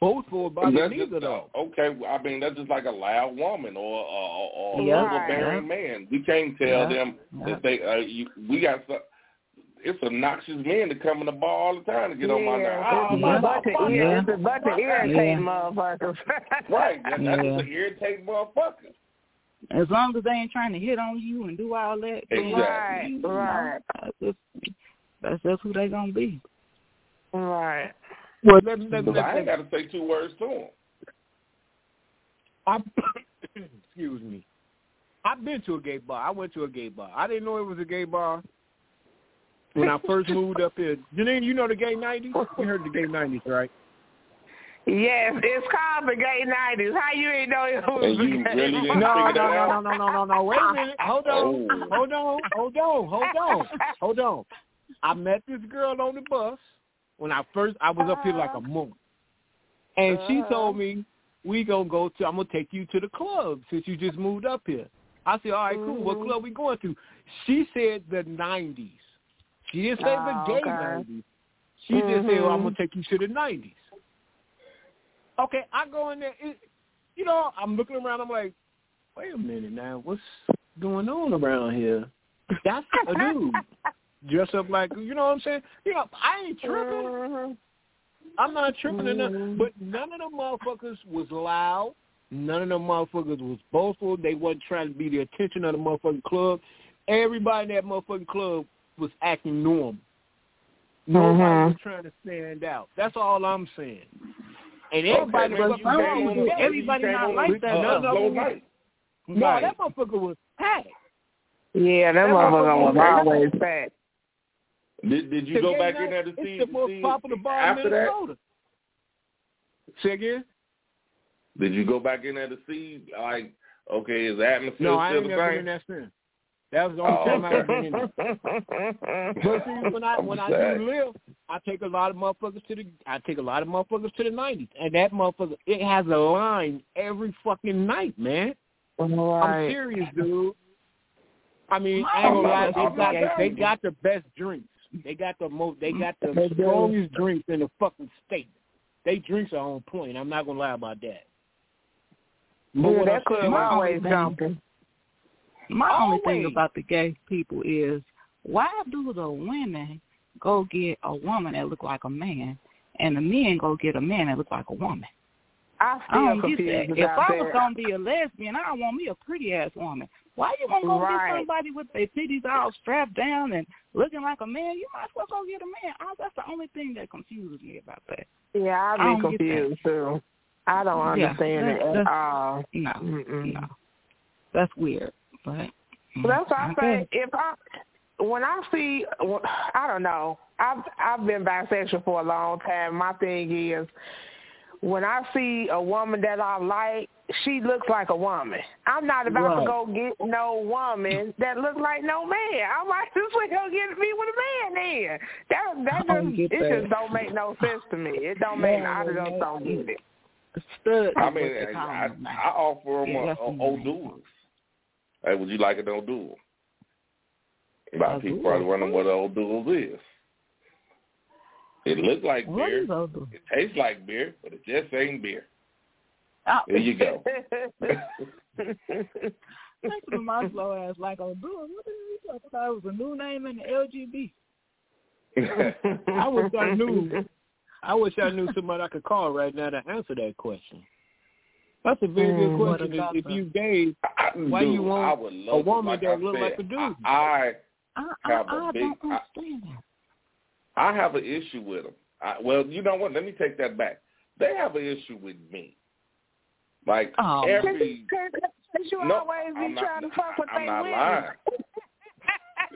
boastful about That's it just, neither, though. okay, I mean that's just like a loud woman or or, or a Yeah. overbearing man. We can't tell Yeah. them Yeah. that they. Uh, you, we got some. It's obnoxious men that come in the bar all the time to get on my nerves. Oh, it's my a bunch of motherfucker. ir- it's a bunch of irritating Yeah. motherfuckers. Right, [laughs] that, that's Yeah. just an irritating motherfucker. As long as they ain't trying to hit on you and do all that, then, Exactly. you know, Right, That's just, that's just who they gonna be. right. Well, let, let, But let, I ain't got to say two words to him. I, [coughs] excuse me. I've been to a gay bar. I went to a gay bar. I didn't know it was a gay bar when I first moved up here. Janine, you know the gay nineties? You heard the gay nineties, right? Yes, it's called the gay nineties. How you ain't know it was And the you gay really didn't No, no, no, no, no, no, no, no. Wait a minute. Hold on. Oh. Hold on. Hold on. Hold on. Hold on. I met this girl on the bus when I first I was up here like a month. And she Uh-huh. told me, We gonna go to I'm gonna take you to the club since you just moved up here. I said, All right, cool, what Mhm. club we going to? She said the nineties. She didn't say Oh, the gay okay. nineties. She just said, well, I'm gonna take you to the nineties. Okay, I go in there. It, you know, I'm looking around. I'm like, wait a minute now, what's going on around here? That's a dude [laughs] dressed up like you know what I'm saying. You know, I ain't tripping. Mhm. I'm not tripping enough. But none of them motherfuckers was loud. None of them motherfuckers was boastful. They wasn't trying to be the attention of the motherfucking club. Everybody in that motherfucking club was acting normal. Nobody Mhm. was trying to stand out. That's all I'm saying. And everybody okay, was you wrong with on Everybody not like uh, that, a though. slow. No, that motherfucker was packed. Yeah, that That motherfucker was always fat. Did Did you The go back night, in there to it's see? the most see popular bar after in that? Minnesota. Say again? Did you go back in there to see like okay, is the atmosphere No, I ain't the never been in that since. That was the only Oh, time I okay. ever been in there. But see, when I oh. [laughs] I'm when I sad. do live, I take a lot of motherfuckers to the I take a lot of motherfuckers to the nineties, and that motherfucker it has a line every fucking night, man. Right. I'm serious, dude. I mean, I ain't gonna lie. They got they got the best drinks. They got the most. They got the They do. strongest drinks in the fucking state. They drinks are on point. I'm not gonna lie about that. But Yeah, that club always only jumping. My only thing about the gay people is why do the women go get a woman that look like a man and the men go get a man that look like a woman? I I still don't get that. If I was that. gonna be a lesbian, I want me a pretty ass woman. Why you gonna go Right. get somebody with their titties all strapped down and looking like a man? You might as well go get a man. I, that's the only thing that confuses me about that. Yeah, I I'd be confused too. I don't Yeah, understand that- it at all. No, Mm-mm. no, that's weird. But So that's why I okay. say if I when I see I don't know I've I've been bisexual for a long time. My thing is when I see a woman that I like, she looks like a woman. I'm not about Right. to go get no woman that looks like no man. I might [laughs] just well go get me with a man then. That that just get it that. just don't make no sense to me. It don't make No, I just no. don't get it. Stud. I mean, what they call I. I offer them Yeah, a, that's a old I duels. Hey, would you like an O'Doul? A lot of people probably wondering what an O'Doul is. It looks like What beer. It tastes like beer, but it just ain't beer. Oh, There you go. [laughs] [laughs] Thanks to my slow ass like O'Doul. What the hell you talking about? It was a new name in the LGB. I wish I knew. I wish I knew somebody I could call right now to answer that question. That's a very good Mm, what question. If, if you gave I, Why dude, you want I would love a woman to, like that I look said, like a dude? I, I, I, Have a I big- don't I- understand. I I have an issue with them. I, well, you know what? Let me take that back. They have an issue with me. Like Oh, man. every you no, always I'm not, trying to fuck with I'm not women. lying.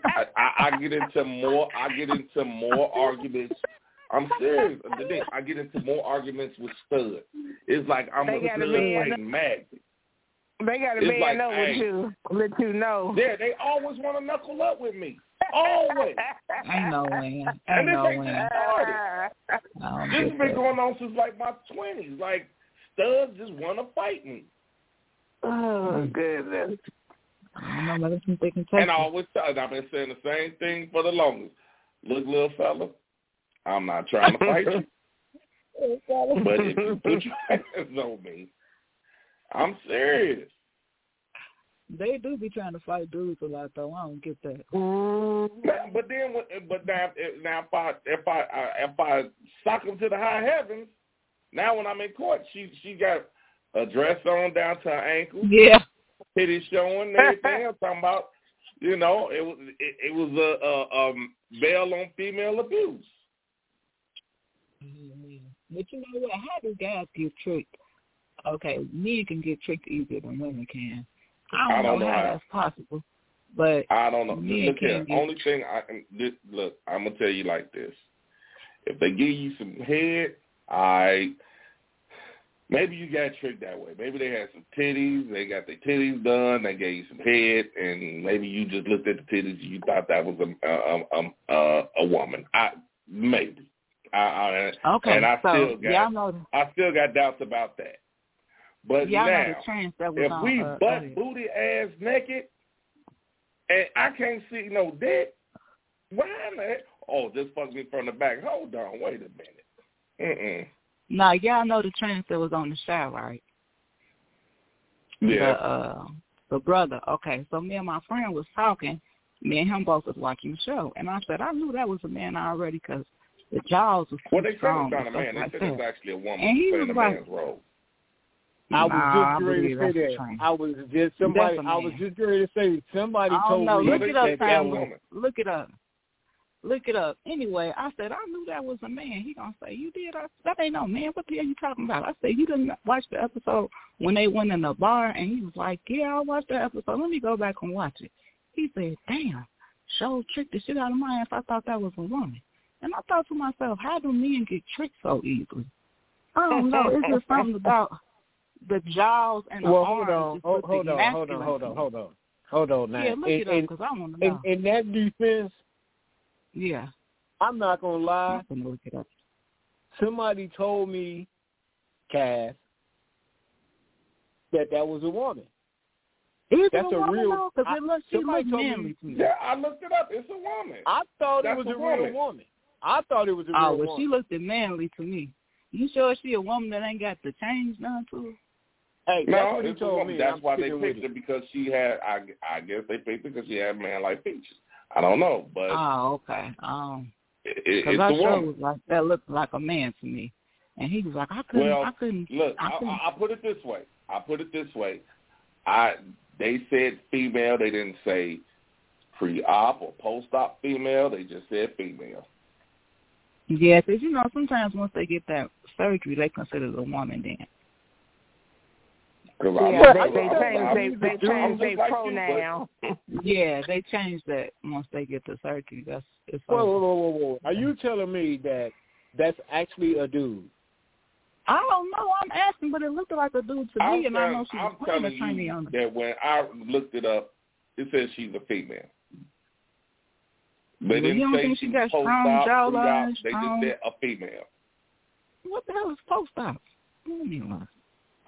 I, I, I get into more. I get into more arguments. I'm serious. I get into more arguments with Stud. It's like I'm They a got a Stud man. fighting magnet. They got to man like, up hey. with you, let you know. Yeah, they always want to knuckle up with me. Always. Ain't no way. Ain't And this no ain't way. started. [laughs] I don't This has been that. going on since like my twenties. Like studs just want to fight me, oh goodness. I don't know whether some they can take and I always tell. and I've been saying the same thing for the longest. Look, little fella, I'm not trying to fight you, [laughs] but if you put your [laughs] hands on me, I'm serious. They do be trying to fight dudes a lot, though. I don't get that. But, but then, but now, if- now if I if I I- if I sock him to the high heavens, now when I'm in court, she she got a dress on down to her ankles. Yeah. titties showing everything. [laughs] I'm talking about, you know, it was it, it was a, a um bail on female abuse. Mhm. But you know what? How do guys get tricked? Okay, men can get tricked easier than women can. I don't, I don't know, know how how. that's possible, but I don't know. Look here. get- Only thing I this, look, I'm gonna tell you like this: if they give you some head, I maybe you got tricked that way. Maybe they had some titties. They got their titties done. They gave you some head, and maybe you just looked at the titties and you thought that was a um um uh, a woman. I maybe. I, I okay. and I so still got y'all know, I still got doubts about that. But y'all now, the trends that was if we uh, butt earlier. booty ass naked and I can't see no dick, why in the heck? Oh, just fuck me from the back. Hold on, wait a minute. Mm-mm. Now y'all know the trends that was on the show, right? Yeah. The uh, the brother. Okay, so me and my friend was talking. Me and him both was watching the show, and I said I knew that was a man already because the jaws was well, they said strong. it's not a man. They like said it's actually a woman And he was a like- role. I was Nah, I just ready to say that. I was just somebody. That's a I was just ready to say somebody I told know. me Look it up, that that that Sam. was. woman. Look it up. Look it up. Anyway, I said I knew that was a man. He gonna say you did. I, that ain't no man. What the hell you talking about? I said you didn't watch the episode when they went in the bar, and he was like, Yeah, I watched the episode. Let me go back and watch it. He said, Damn, show tricked the shit out of my ass. I thought that was a woman, and I thought to myself, How do men get tricked so easily? I don't know. It's just something about the jaws and the Well, hold arms. on, just hold, look hold on, hold on, hold on, hold on, hold on. Now, Yeah, look in, it up because I want to know. in that defense, yeah, I'm not gonna lie. I'm gonna look it up. Somebody told me, Cass, that that was a woman. Is That's it a, a woman real- though? Because I- it looks she somebody told me- manly to me. Yeah, I looked it up. It's a woman. I thought That's it was a a real woman. woman. I thought it was a oh, real Oh, well, woman. she looked manly to me. You sure she a woman that ain't got the change done to her? Hey, that's No, what he told me. That's I'm why they picked it. her because she had. I, I guess they picked her because she had man-like features. I don't know, but Oh, okay. Um, it, it, because it's I a sure was like that looked like a man to me, and he was like, I couldn't, Well, I couldn't. Look, I I, couldn't. I, I'll put it this way. I'll put it this way. I they said female. They didn't say pre-op or post-op female. They just said female. Yeah, because you know sometimes once they get that surgery, they consider it a woman then. Cause Yeah, I'm, they, I'm- they I'm- changed they they I'm their like you, pronoun. [laughs] Yeah, they changed that once they get to surgery. That's it's Whoa, whoa, whoa, whoa, whoa! Are you telling me that that's actually a dude? I don't know. I'm asking, but it looked like a dude to I'm me, and I know telling, she I'm was playing telling attorney you on it. that when I looked it up, it says she's a female. They Well, didn't you don't say think she got strong post-op, jawline, pre-op. They strong- just said a female. What the hell is post op?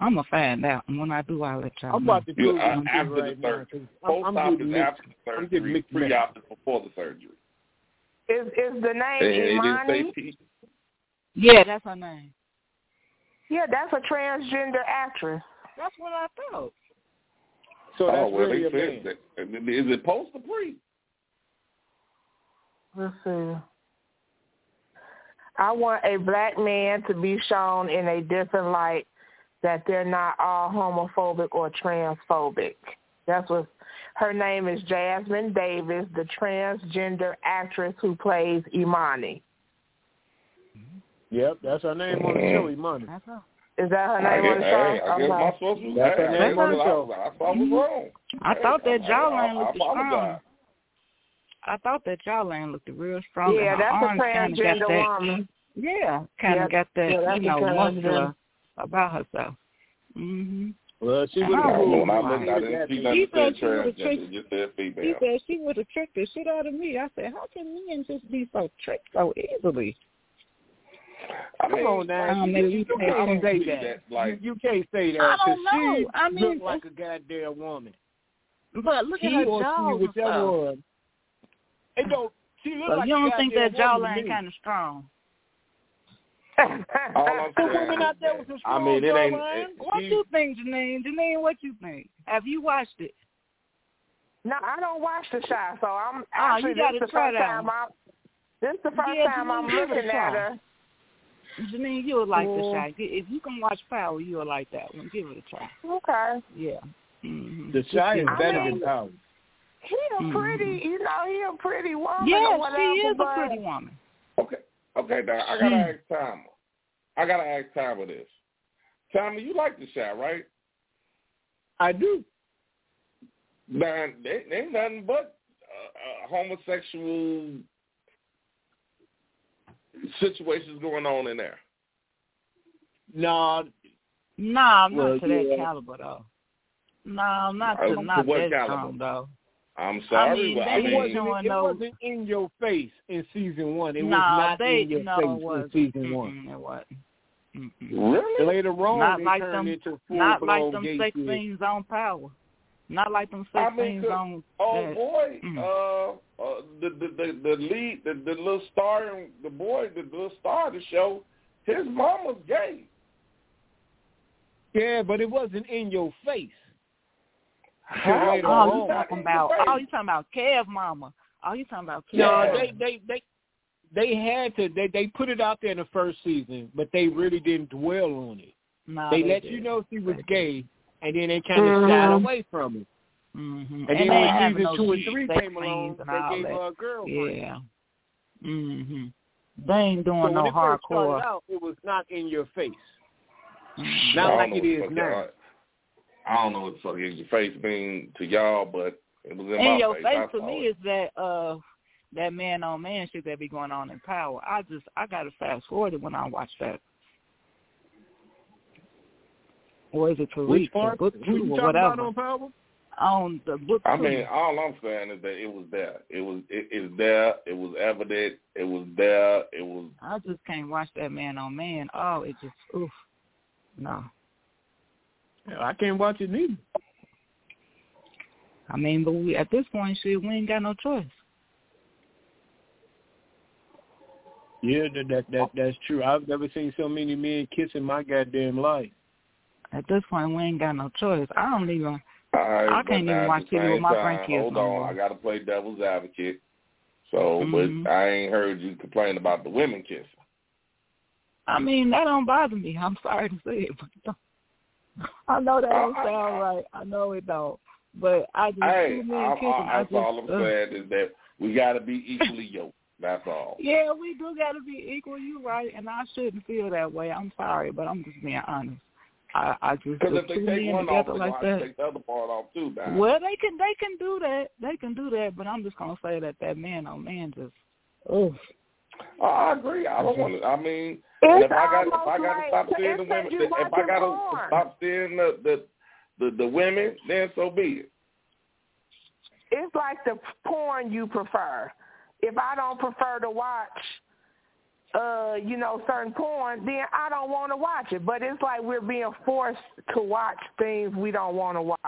I'm gonna find out, and when I do, I'll let y'all I'm know. about to do Google uh, it after right the now. surgery. 'cause I'm, I'm Post-op is after the I'm getting surgery. mixed Pre-op is before the surgery. Is is the name And it didn't Imani? say Yeah, that's her name. Yeah, that's a transgender actress. That's what I thought. So that's oh well, really they a said man. that. Is it post or pre? Let's see. I want a black man to be shown in a different light that they're not all homophobic or transphobic. That's what her name is Jasmine Davis, the transgender actress who plays Imani. Yep, that's her name on the show, Imani. That's her. Is that her name on the show? I guess Okay. my source was That's her name on the I show. was- I thought was wrong. I thought that I- jawline I- I looked strong. apologize. I thought that jawline looked real strong. Yeah, that's a arms transgender woman. Mm-hmm. Yeah, kind of got that, you know, a muscular about herself. Mhm. Well, she And would I have don't When. I looked, I didn't see nothing said she would've said tricked- transgender. Just said He female. said she would have tricked the shit out of me. I said, how can men just be so tricked so easily? I Come on now, Um, you, maybe you can't say that. that, like- you, you can't say that I 'cause don't know. she I mean, looked like a goddamn woman. But look He at her or jaws she, whichever one. It don't. She look So like you don't think that goddamn woman to jawline kind of strong? All I'm [laughs] The saying women out there with the I strong mean, it ain't. jawline? It, What she- you think, Janine? Janine, what you think? Have you watched it? No, I don't watch the show, so I'm Oh, actually you this gotta is the try first that time. I'm this the first Yeah, time Janine, I'm give it a looking at try. her. Janine, you'll like the mm. Yeah. shot. If you can watch Power, you'll like that one. Give it a try. Okay. Yeah. Mm-hmm. The Chi is I better mean- than power. He a pretty, mm-hmm. you know, he a pretty woman or Yeah, she is a pretty woman. Okay, okay, now I gotta Hmm. ask Timer. I gotta ask Timer this. Timer, you like the shot, right? I do. Now, they, they ain't nothing but uh, uh, homosexual situations going on in there. No, Nah, not Well, to that yeah. caliber though. No, not Uh, to to not what that caliber? strong though. I'm sorry, mean, but they I mean, wasn't- wasn't. It no- wasn't in your face in season one. It no, was not they in your no, face it was in season one. It wasn't. Really? Later on, Not they like turned them- into full Not like them gay sex shit. scenes on Power. Not like them I sex mean, scenes on. Oh that- boy, Mm. uh, uh, the, the the the lead, the, the little star, the boy, the little star of the show, his mama's gay. Yeah, but it wasn't in your face. How? Oh, you talking about? face. Oh, you talking about Kev Mama? Oh, you talking about Kev? No, they they they they had to they they put it out there in the first season, but they really didn't dwell on it. No, they they let did. you know she was gay, and then they kind of Mhm. shied away from it. Mm-hmm. And, And, then they when ain't season no two and three sex came along, and they gave that. her a girlfriend. Yeah. Mhm. They ain't doing So when no it first hardcore. started out, it was not in your face. Mhm. Not I like know it what the is fuck now. Y'all- I don't know what the fuck is your face mean to y'all, but it was in, In my your face. face to me it. is that uh that man on man shit that be going on in power. I just I gotta fast forward it when I watch that. Or is it Tariq Which or part? book two you or whatever? about on Power? on the book I two. mean, all I'm saying is that it was there. It was it is there. It was evident. It was there. It was I just can't watch that man on man. Oh, it just oof. No. I can't watch it neither. I mean, but we at this point, shit, we ain't got no choice. Yeah, that that, that that's true. I've never seen so many men kiss in my goddamn life. At this point, we ain't got no choice. I don't even. All right, I can't even watch the TV with my time, grandkids Hold on, more. I got to play devil's advocate. So, Mhm. but I ain't heard you complain about the women kissing. I mean, that don't bother me. I'm sorry to say it, but don't. I know that don't I- I- sound oh. right. I know it don't. But I just Hey, too many I'm. I, I that's just, all I'm ugh. saying is that we got to be equally yoked. That's all. [laughs] Yeah, we do got to be equal. You right, and I shouldn't feel that way. I'm sorry, but I'm just being honest. I I just Because if they take one off, they're like that. take the other part off too. Now. Well, they can they can do that. They can do that, but I'm just gonna say that that man on man just oh Oh, I agree. I don't want to. I mean, and if I got if I got to stop seeing the women, if I got to stop seeing the, the the the women, then so be it. it's like the porn you prefer. If I don't prefer to watch, uh, you know, certain porn, then I don't want to watch it. But it's like we're being forced to watch things we don't want to watch.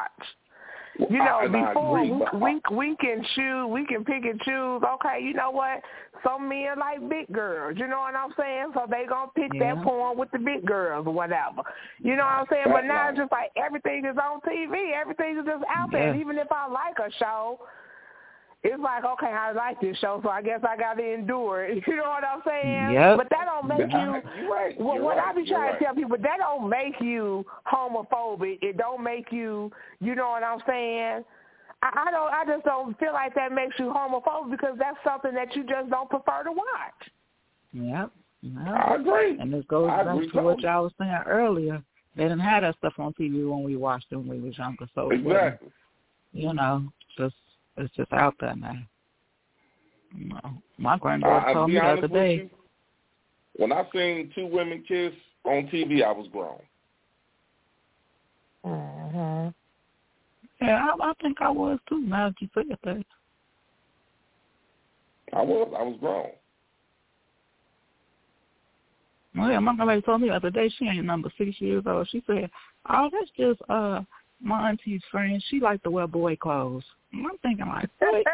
You know, I, before agree, we, we we can choose, we can pick and choose. Okay, you know what? Some men like big girls. You know what I'm saying? So they gonna pick Yeah. that porn with the big girls or whatever. You know what I'm saying? But now right. it's just like everything is on TV. Everything is just out there. And even if I like a show, it's like okay, I like this show, so I guess I got to endure it. [laughs] You know what I'm saying? Yep. But that don't make you. [laughs] you're right. What, you're what right, I be you're trying right. to tell people, that don't make you homophobic. It don't make you, you know what I'm saying? I, I don't. I just don't feel like that makes you homophobic because that's something that you just don't prefer to watch. yep. yep. I agree. And this goes I back to what totally. y'all was saying earlier. They didn't have that stuff on TV when we watched it when we was younger. So it wasn't- Exactly. you know, just it's just out there now. You know, my granddaughter I'll told me the other day. you. When I seen two women kiss on TV, I was grown. Mm-hmm. Yeah, I, I think I was too. Now that you said that. I was. I was grown. Oh yeah, my lady told me the other day she ain't number six years old. She said, "Oh, that's just uh my auntie's friend. She like to wear boy clothes." And I'm thinking like, what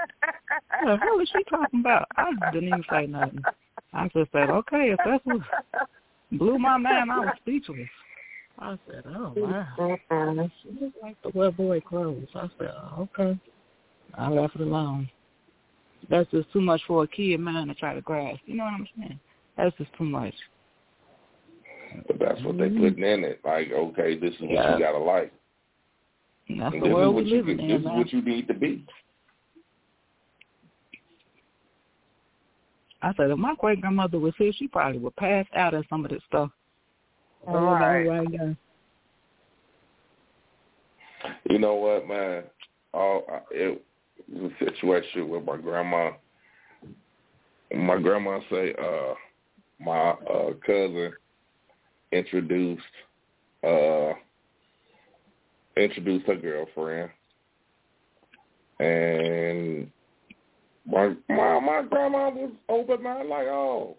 the hell is she talking about? I didn't even say nothing. I just said, okay, if that's what blew my mind, I was speechless. I said, oh wow, she just like to wear boy clothes. I said, oh, okay. I left it alone. That's just too much for a kid man to try to grasp. You know what I'm saying? That's just too much. But that's what they Mhm. putting in it. Like, okay, this is what Yeah. you gotta like. And that's And the world we live can, in, this is what you need to be. I said, if my great grandmother was here, she probably would pass out at some of this stuff. All right. right now. You know what, man? Oh, I- it was a situation with my grandma. My grandma say, uh, my uh cousin introduced uh introduced her girlfriend and my my my grandma was open minded like, oh,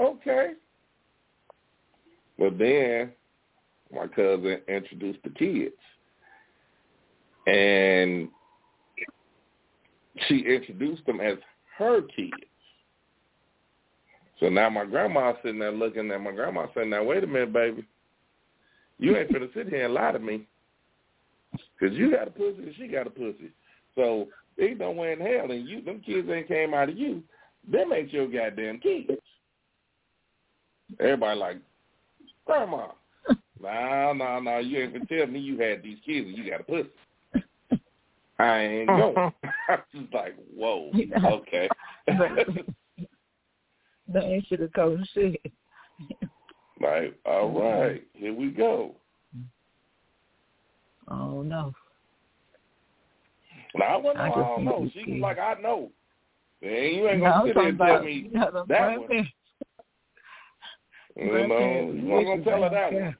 okay. But then my cousin introduced the kids. And she introduced them as her kids. So now my grandma's sitting there looking at my grandma saying, now wait a minute, baby. You ain't finna sit here and lie to me. Because you got a pussy and she got a pussy. So ain't no way in hell and you them kids ain't came out of you. Them ain't your goddamn kids. Everybody like, Grandma. [laughs] nah, nah, nah, you ain't gonna tell me you had these kids and you got a pussy. I ain't [laughs] going. [laughs] I was just like, whoa, okay. That ain't shit of cold shit. like, all right, here we go. Oh no. Now I wasn't, I don't know. She was like, I know. And you ain't gonna I'm sit there and tell me [laughs] you know, the that one. grandparents. Mm-hmm. You know, you ain't gonna tell her that one.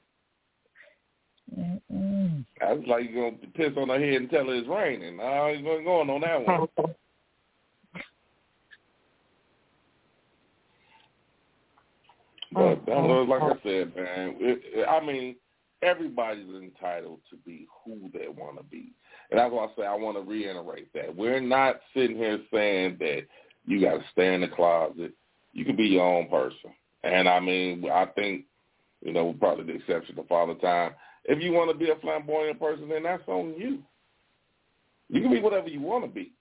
Mm-mm. I was like, you gonna piss on her head and tell her it's raining. I ain't going on that one. But that was like I said, man. It, I mean, everybody's entitled to be who they want to be. And that's why I say I want to reiterate that. We're not sitting here saying that you got to stay in the closet. You can be your own person. And I mean, I think, you know, probably the exception of Father Time. If you want to be a flamboyant person, then that's on you. You can be whatever you want to be,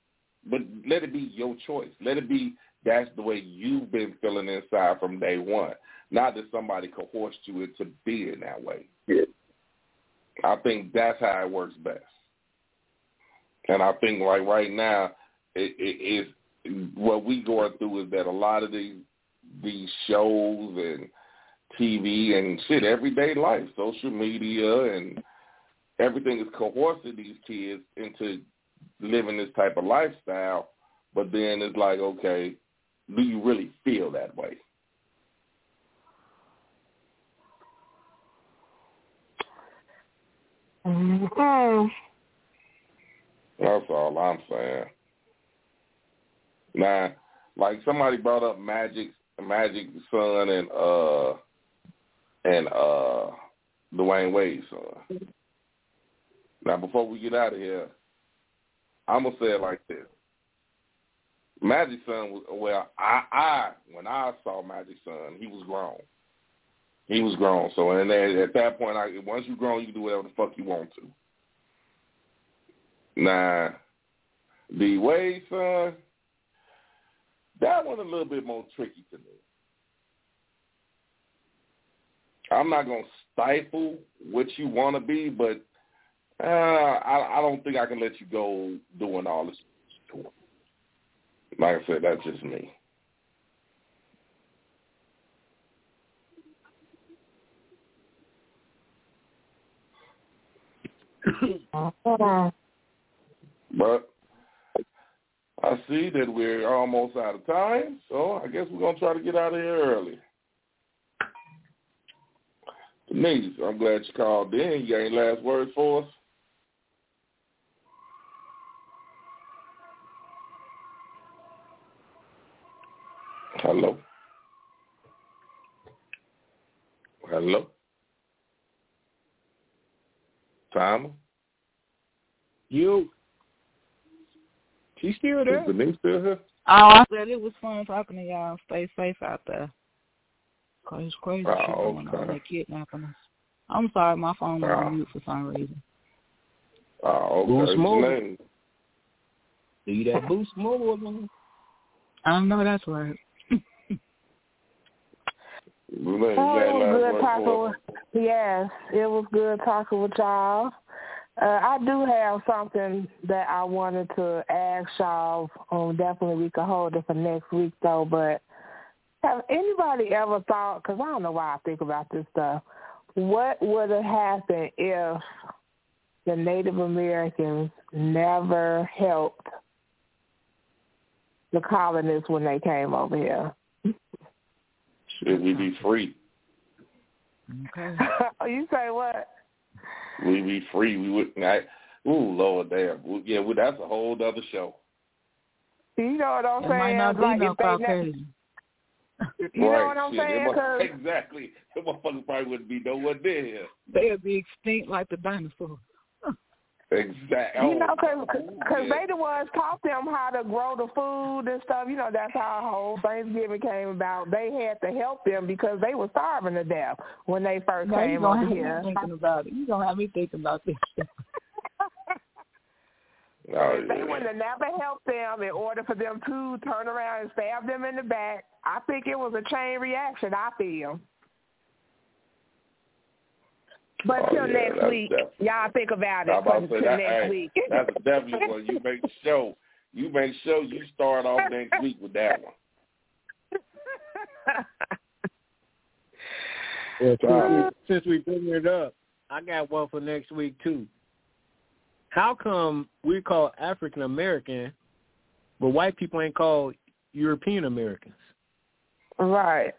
but let it be your choice. Let it be that's the way you've been feeling inside from day one. Not that somebody coerced you into being that way. Yeah. I think that's how it works best. And I think like right now, it, it is what we going through is that a lot of these these shows and TV and shit, everyday life, social media and everything is coercing these kids into living this type of lifestyle. But then it's like, okay, do you really feel that way? Mm-hmm. That's all I'm saying. Now, like somebody brought up Magic, Magic Son and uh and uh Dwyane Wade's son. Now, before we get out of here, I'm gonna say it like this: Magic Son was well. I, I when I saw Magic Son, he was grown. He was grown. So and then at that point, I, once you're grown, you can do whatever the fuck you want to. Now, the Wade son, that one a little bit more tricky to me. I'm not gonna stifle what you want to be, but uh, I, I don't think I can let you go doing all this. Like I said, that's just me. but I see that we're almost out of time, so I guess we're gonna try to get out of here early. Denise, I'm glad you called in. You got any last words for us? Hello? Hello? Timer? You. She's still there. Is Denise still here? Oh, I said it was fun talking to y'all. Stay safe out there. Cause it's crazy Oh, shit going on. They kidnapping us. I'm sorry, my phone was Oh. on ah. mute for some reason. Oh, okay. Boost Mobile. Janine. See that boost mobile. I don't know that's right. Oh, it was good talking with. Yes, it was good talking with y'all. Uh, I do have something that I wanted to ask y'all. Um, definitely we could hold it for next week though. But have anybody ever thought? Because I don't know why I think about this stuff. What would have happened if the Native Americans never helped the colonists when they came over here? Should we be free? Okay. [laughs] Oh, you say what? We be free. We would. I, ooh, Lord, damn. Well, Yeah, well, that's a whole other show. You know what I'm It saying? might not be like no if they ne- Caucasian. You know right. what I'm Shit, saying? it must- [laughs] exactly. The motherfucker probably wouldn't be nowhere near here. They'll be extinct like the dinosaurs. Exactly. You know, oh, because cause yeah. they the ones taught them how to grow the food and stuff. You know, that's how whole Thanksgiving came about. They had to help them because they were starving to death when they first Now you came gonna over have here. me thinking about it. You gonna have me thinking about this. [laughs] Oh, If they yeah. would have never helped them in order for them to turn around and stab them in the back, I think it was a chain reaction. I feel. But Oh, till yeah, next week, def- y'all think about it. About to Till that. next Hey, week. that's definitely one. You [laughs] make sure. You make sure you start off next week with that one. [laughs] Well, since, Uh, we, since we bring it up, I got one for next week too. How come we call African American, but white people ain't called European Americans? Right.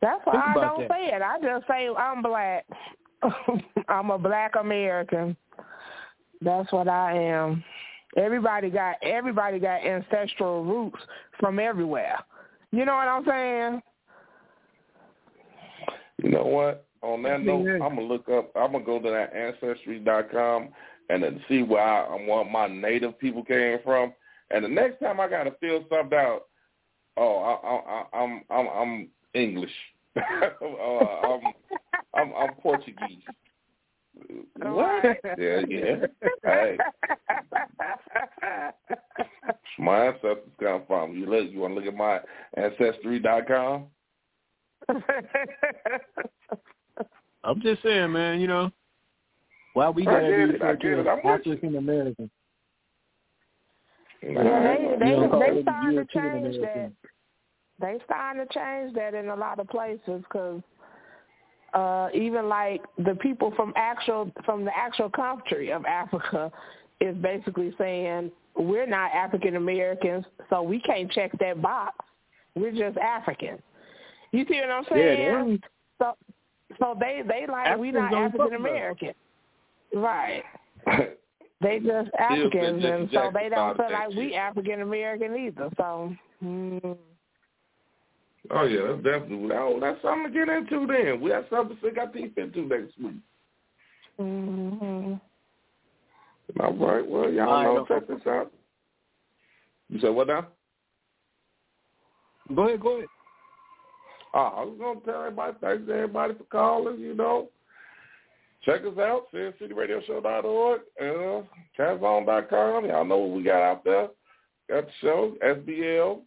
That's why Think I don't that. say it. I just say I'm black. [laughs] I'm a black American. That's what I am. Everybody got everybody got ancestral roots from everywhere. You know what I'm saying? You know what? on that note, I'm gonna look up. I'm gonna go to that ancestry.com and then see where I, I want my native people came from. And the next time I gotta fill something out, oh, I, I, I'm I'm I'm English. [laughs] uh, I'm, I'm I'm Portuguese. What? Yeah, yeah. Hey. my ancestors come from. You look. You want to look at my ancestry.com? [laughs] I'm just saying, man. You know, why we gotta be referred to as African American? Yeah, they they they starting to change that. They starting to change that in a lot of places because uh, even like the people from actual from the actual country of Africa [laughs] is basically saying we're not African Americans, so we can't check that box. We're just African. You see what I'm saying? Yeah, so so they they like Africans we not African American, right? [laughs] they just Africans, and so they don't feel like we African American either. So. Mm. Oh yeah, that's definitely oh, that's something to get into. Then we have something to sink our teeth into next week. Mm-hmm. All right. Well, y'all All know. Check this out. You said what now? Go ahead. Go ahead. Oh, I was gonna tell everybody. Thanks to everybody for calling. You know, check us out. SinCityRadioShow.org and uh, Transzone.com. Y'all know what we got out there. Got the show SBL.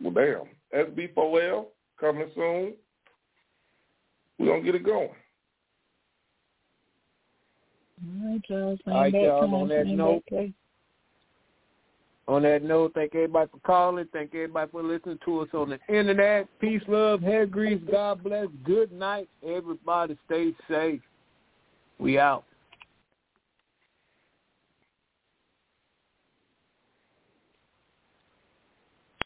Well, damn. SB4L coming soon. We're going to get it going. All right, y'all. All right, y'all. On that note, on that note, thank everybody for calling. Thank everybody for listening to us on the internet. Peace, love, hair grease. God bless. Good night. Everybody stay safe. We out.